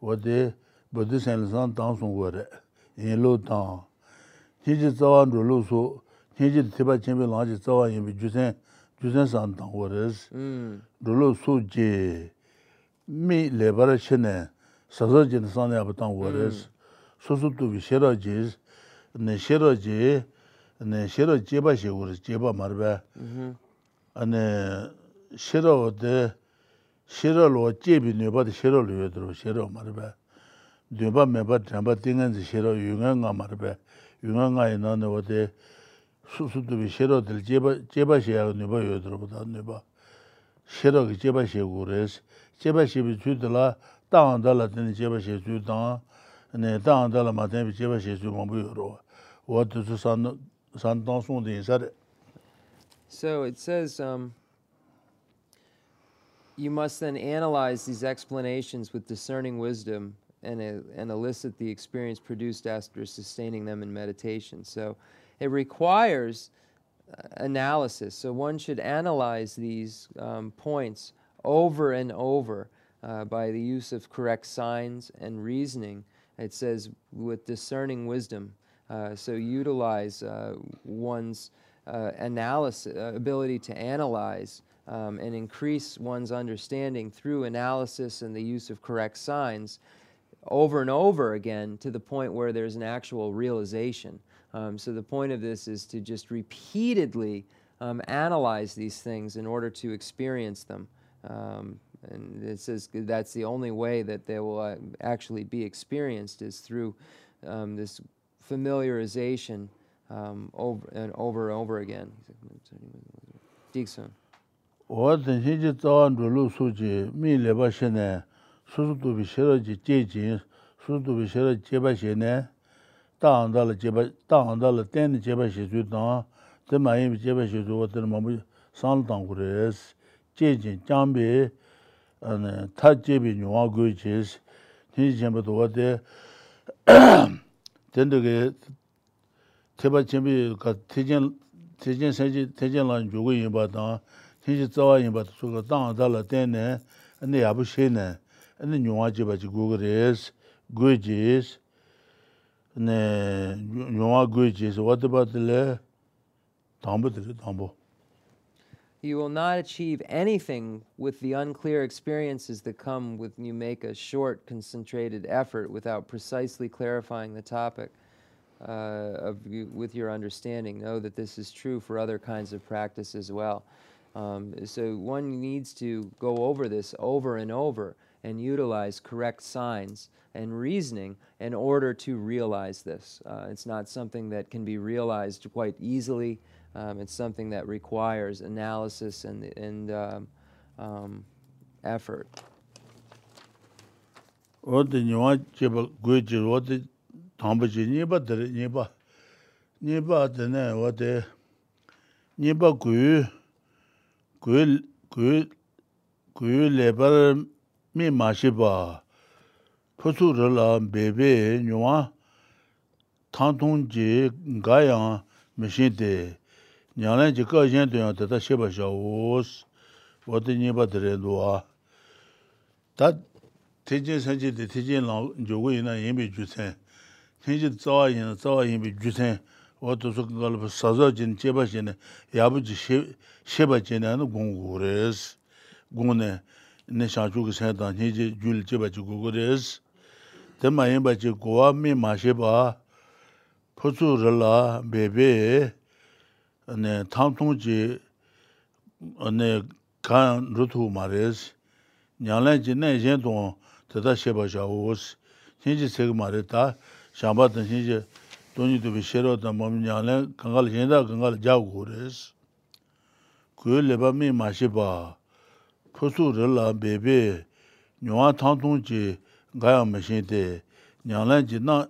[SPEAKER 2] wade bodhi san san dang song go re, yin lo dang. Nyi ji zawa nru lo su, nyi ji tiba chenpe lang ji zawa yin bi ju san juzen san tang waris. Rulu su ji mi lebara chene sasa jine sani abatang wares, susu tubi shera jiz, ne shera ji, ne shera jeba she wares, jeba marba, ane shera wade, shera loa jebi nyoba de shera loyo dhiro, shera marba, nyoba meba dhramba tingan zi shera yunga nga marba, yunga nga ina ne wade, susu tubi shera dhil jeba she yaga nyoba yoyo dhiro, nyoba shera ki jeba she wares, Jeba shi bi chudila, tanga dala chudang, ane tanga dala ma shi chudang yodro. Wade su san, insari.
[SPEAKER 1] So it says um, you must then analyze these explanations with discerning wisdom and, and elicit the experience produced after sustaining them in meditation. So it requires uh, analysis. So one should analyze these um, points over and over uh, by the use of correct signs and reasoning. It says with discerning wisdom. Uh, so utilize uh, one's uh, analysis, uh, ability to analyze um, and increase one's understanding through analysis and the use of correct signs over and over again to the point where there's an actual realization. Um, so the point of this is to just repeatedly um, analyze these things in order to experience them. Um, and this is, that's the only way that they will uh, actually be experienced is through um, this familiarization um, over and over and over again. Dixon.
[SPEAKER 2] owa tenshin chi tsawa ndrulu su chi mi leba she ne susu tubi shera chi che chi susu tubi shera cheba she ne ta anda la cheba ta anda la teni cheba she su tang ten ma yin cheba she su wa ten mabu san tang ku res 제진 장비 아니 타제비 용화 그지스 희전부터 와데 된덕에 제바 제비가 대전 대전 세지 대전란 요거 예바다 진짜 자와 예바다 수가 당하다라 때네 근데 아부시네 근데 용화 제바지 고그레스 그지스 네 용화 그지스 what about the 담보 담보
[SPEAKER 1] You will not achieve anything with the unclear experiences that come when you make a short, concentrated effort without precisely clarifying the topic uh, of you, with your understanding. Know that this is true for other kinds of practice as well. Um, so one needs to go over this over and over and utilize correct signs and reasoning in order to realize this. Uh, it's not something that can be realized quite easily. Um, it's something that requires analysis and, and um, um, effort.
[SPEAKER 2] 어디 니와 제바 고지 어디 담바지 니바 들 니바 니바 드네 어디 니바 고고고 레버 미 마시바 포수르라 베베 니와 탄통지 가야 미신데 nyānglān jī kā yēn tuyān tā tā shēpa shā wōs, wā tī nyēpa tā rē duwa. Tā tēchēn sāngchī tē tēchēn lāng jōgō yīnā yēn bī jūsēn, tēchēn tsāwā yīnā tsāwā yēn bī jūsēn, wā tū sū kā lā pā sāsā jīn chēpa shēne, yāpa jī shēpa jīn yā nā gōng gō rēs, gōng nē, nē shāngchū kā sēn tā, tēchēn jūl chēpa jī gō gō rēs, tē mā yēn bā jī gōwā mē mā shēpa, pō tsū rā lā bē bē, 네 탐통지 네 간루투 마레스 냐라지 내젠도 대다 쉐바샤오스 진지 세그 마레다 샤바든 진지 돈이도 비셔로다 몸냐라 강갈 젠다 강갈 자고레스 그레바미 마시바 포수르라 베베 뇨아 탐통지 가야 마신데
[SPEAKER 1] 냐라지 나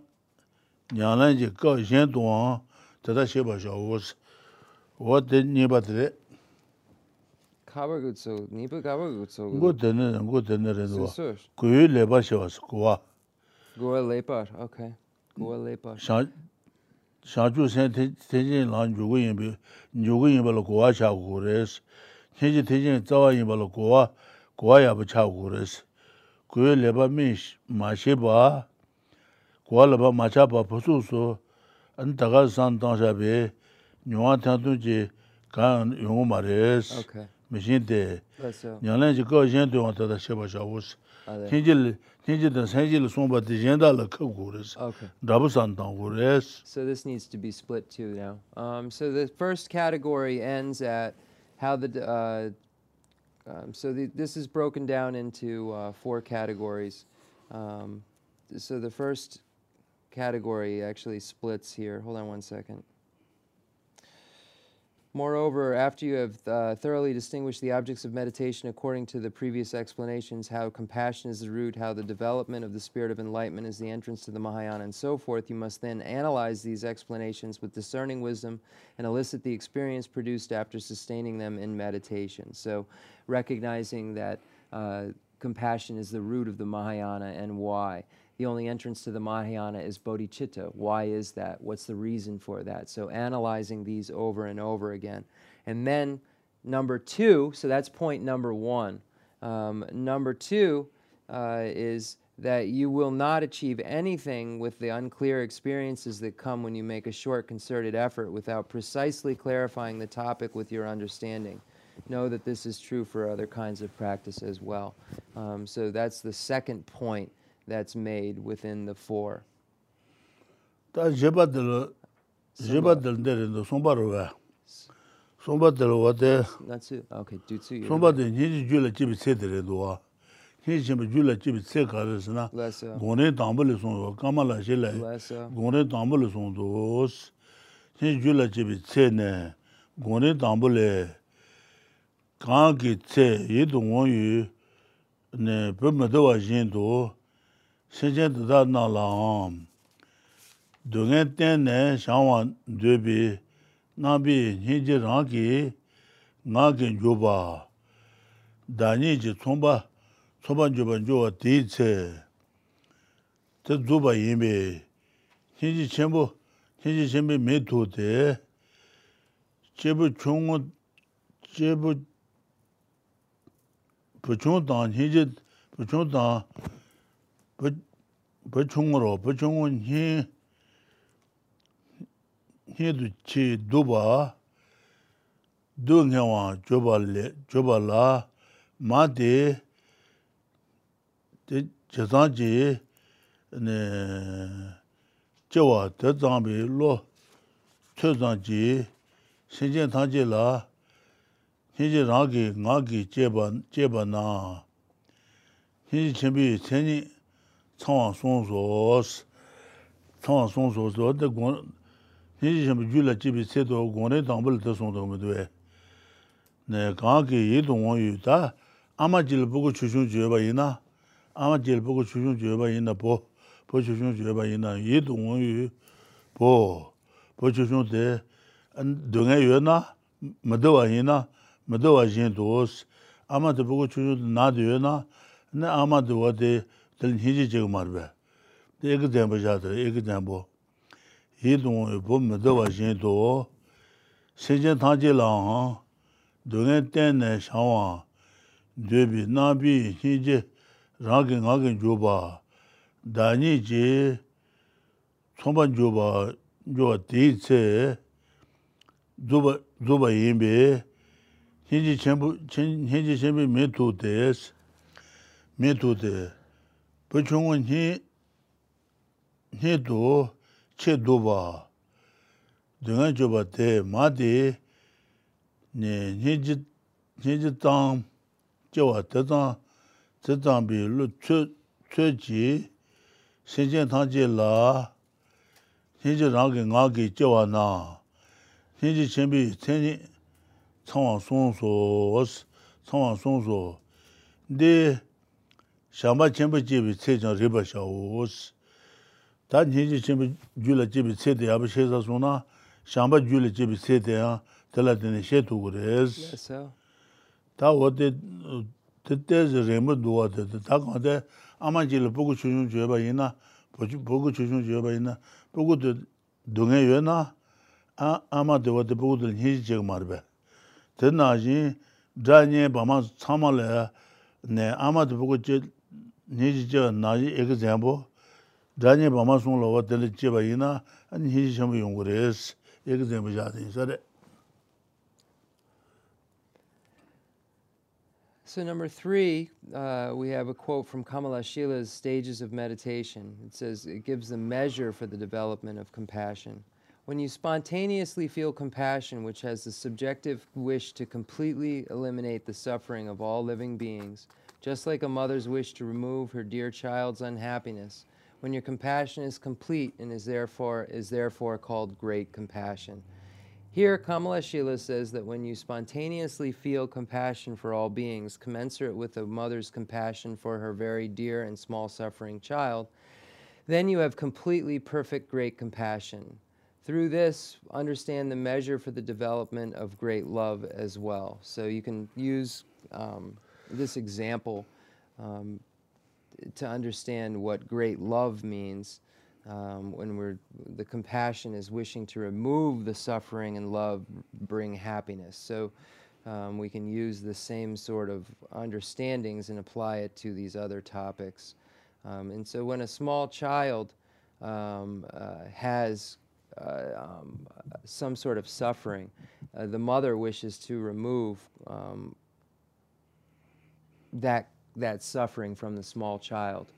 [SPEAKER 1] 냐라지 거 젠도 대다 쉐바샤오스 What did nipa tere?
[SPEAKER 2] Kawa gutsu, nipa kawa gutsu. Ngu
[SPEAKER 1] tene, ngu tene redwa.
[SPEAKER 2] Kuyu lepa shiwas, kuwa.
[SPEAKER 1] Kuwa lepa, okay. Kuwa lepa.
[SPEAKER 2] Shangchu sen tenjin lan yugu yinpi, yugu yinpa la kuwa chagu kures. Tenji tenjin tsawa yinpa la kuwa, kuwa yapa chagu kures. Kuyu lepa mi ma shiba, kuwa lepa ma chapa pusu su, an taga san tangsha bi, ma res, te,
[SPEAKER 1] tata
[SPEAKER 2] sheba ti la res, san tang res.
[SPEAKER 1] So this needs to be split too now. Um, so the first category ends at how the, uh, um, so the, this is broken down into uh, four categories. Um, so the first category actually splits here. Hold on one second. Moreover, after you have uh, thoroughly distinguished the objects of meditation according to the previous explanations, how compassion is the root, how the development of the spirit of enlightenment is the entrance to the Mahayana, and so forth, you must then analyze these explanations with discerning wisdom and elicit the experience produced after sustaining them in meditation. So, recognizing that uh, compassion is the root of the Mahayana and why. The only entrance to the Mahayana is bodhicitta. Why is that? What's the reason for that? So, analyzing these over and over again. And then, number two, so that's point number one. Um, number two uh, is that you will not achieve anything with the unclear experiences that come when you make a short concerted effort without precisely clarifying the topic with your understanding. Know that this is true for other kinds of practice as well. Um, so that's the second point that's made within the four.
[SPEAKER 2] Ta jeba del jeba del der no somba ro ga. Somba del wa de That's it. Okay, do to.
[SPEAKER 1] Somba de ni ju la
[SPEAKER 2] chi bi se der do wa. Ni chi bi ju la chi bi se ka re sna. Gone dam bel so ka ma la je la. Gone
[SPEAKER 1] dam bel
[SPEAKER 2] so do. Ni ju la chi bi se ne. Gone dam bel
[SPEAKER 1] ka ki
[SPEAKER 2] se ye do wo yu ne pe me do wa jin do. shenzhen dhidha na laam, dhungen ten ne shangwa dhubi, nabi nyingi rangi nga gen yuba, dhani ji tsomba, tsoban juban yuwa di tse, te dhuba yinbi, nyingi chenpo, nyingi chenpi me tu te, chebu chungu, chebu puchung tang, nyingi puchung tang, 기 나게 줘봐 다니지 총바 초반 주반 줘와 디체 저 줘봐 이미 니지 전부 니지 전부 메토데 제부 총은 제부 부총당 니지 부총당 부 부총으로 부총은 히 hidu chi duba du ngewa joba tsāngwā sōng sōs, tsāngwā sōng sōs tō, tā gōng, nīshī shāmbi jū lā jībī tsē tō, gōng rē tāngbā lā tā sōng tō mē tō wē. Nē, gāng kī yī tō ngō yu tā, āmā jīla bō kō chūshūng jīyō bā yī na, āmā jīla bō kō chūshūng jīyō bā yī na bō, bō chūshūng jīyō bā yī na, yī tō ngō yu bō, bō chūshūng tē, dō ngā yu na, mā tō wā yī na, mā tō wā yī tōs, āmā tē bō kō chūshūng tē nā tō yu na, nē āmā tō wā tē, 들 희지 지금 말베 얘기 전부 자들 얘기 전부 이동 보면 더 와진도 세제 타지랑 동에 때네 샤와 되비 나비 희지 라게 나게 줘봐 다니지 총반 줘봐 줘 디체 줘봐 줘봐 임베 희지 전부 희지 전부 메토데스 메토데 pē chōngu nī, nī dō, chē dō bā, dēngā chō bā tē, mā tē, nī jī tāng, chē wā tē tāng, tē tāng bī lū tsē jī, sēn chēn tāng jī lā, nī jī rāng kī ngā kī chē wā nā, nī jī chēn bī tē nī, tsāng wā sōng sō, tsāng wā sōng sō, dē, song so de shamba chen bi je bi che jang riba sha wo 다 니지 지금 줄라 집이 세대 아버 셰사 소나 샴바 줄라 집이 세대야 들라드네 셰도 그래스
[SPEAKER 1] Yes, so.
[SPEAKER 2] 다 어디 그때서 레모 도와데 다 근데 아마 질 보고 주준 줘봐 이나 보고 보고 주준 줘봐 이나 보고 동에 왜나 아 아마 도와데 보고들 니지 지금 말배 됐나지 자니 바마 참말래 네 아마도 보고 저
[SPEAKER 1] So number three, uh, we have a quote from Kamala Shila's Stages of Meditation. It says, it gives the measure for the development of compassion. When you spontaneously feel compassion, which has the subjective wish to completely eliminate the suffering of all living beings, just like a mother's wish to remove her dear child's unhappiness, when your compassion is complete and is therefore, is therefore called great compassion. Here, Kamala Shila says that when you spontaneously feel compassion for all beings, commensurate with a mother's compassion for her very dear and small suffering child, then you have completely perfect great compassion. Through this, understand the measure for the development of great love as well. So you can use um, this example um, to understand what great love means um, when we're the compassion is wishing to remove the suffering and love bring happiness. So um, we can use the same sort of understandings and apply it to these other topics. Um, and so when a small child um, uh, has uh, um, some sort of suffering uh, the mother wishes to remove um, that that suffering from the small child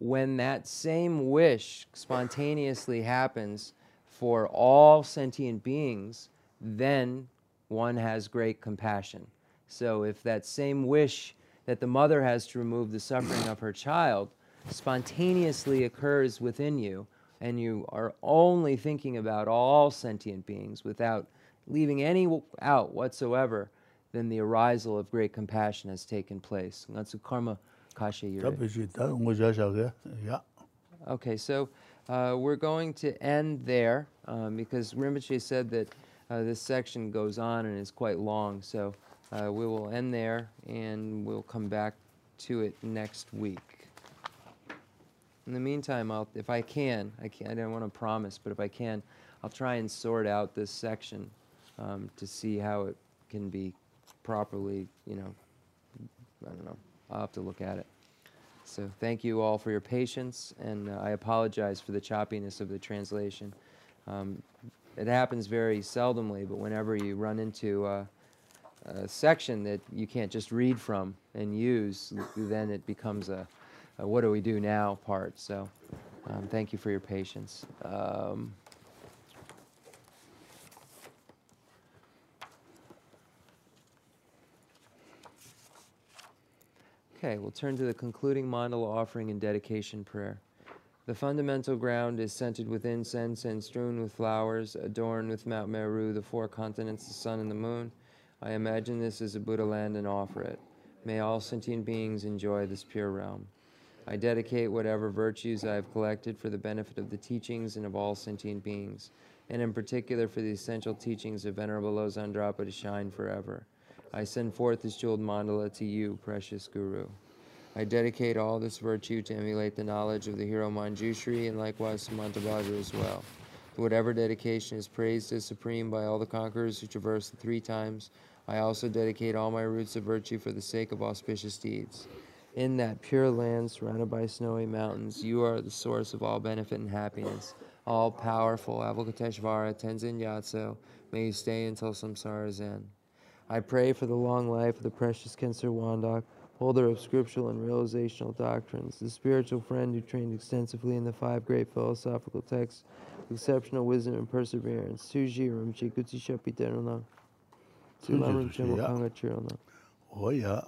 [SPEAKER 1] when that same wish spontaneously happens for all sentient beings, then one has great compassion. So if that same wish that the mother has to remove the suffering of her child spontaneously occurs within you, and you are only thinking about all sentient beings without leaving any out whatsoever, then the arisal of great compassion has taken place. And that's a karma kasha yure.
[SPEAKER 2] Yeah.
[SPEAKER 1] Okay, so uh, we're going to end there um, because Rinpoche said that uh, this section goes on and is quite long. So uh, we will end there and we'll come back to it next week. In the meantime, I'll, if I can, I, can, I don't want to promise, but if I can, I'll try and sort out this section um, to see how it can be properly, you know, I don't know. I'll have to look at it. So thank you all for your patience, and uh, I apologize for the choppiness of the translation. Um, it happens very seldomly, but whenever you run into a, a, section that you can't just read from and use, then it becomes a, a what do we do now part. So um, thank you for your patience. Um, Okay, we'll turn to the concluding mandala offering and dedication prayer. The fundamental ground is scented with incense and strewn with flowers, adorned with Mount Meru, the four continents, the sun, and the moon. I imagine this as a Buddha land and offer it. May all sentient beings enjoy this pure realm. I dedicate whatever virtues I have collected for the benefit of the teachings and of all sentient beings, and in particular for the essential teachings of Venerable Losang Drakpa to shine forever. I send forth this jeweled mandala to you, precious Guru. I dedicate all this virtue to emulate the knowledge of the hero Manjushri and likewise Samantabhadra as well. Whatever dedication is praised as supreme by all the conquerors who traverse the three times, I also dedicate all my roots of virtue for the sake of auspicious deeds. In that pure land surrounded by snowy mountains, you are the source of all benefit and happiness. All powerful Avalokiteshvara Tenzin Gyatso, may you stay until samsara's end. I pray for the long life of the precious Khensur Wandak, holder of scriptural and realizational doctrines, the spiritual friend who trained extensively in the five great philosophical texts exceptional wisdom and perseverance. Suji Rimchi Kutsi Shapi Terunang. Sulamrim Chimo Kanga Chirunang.
[SPEAKER 2] Oh, yeah.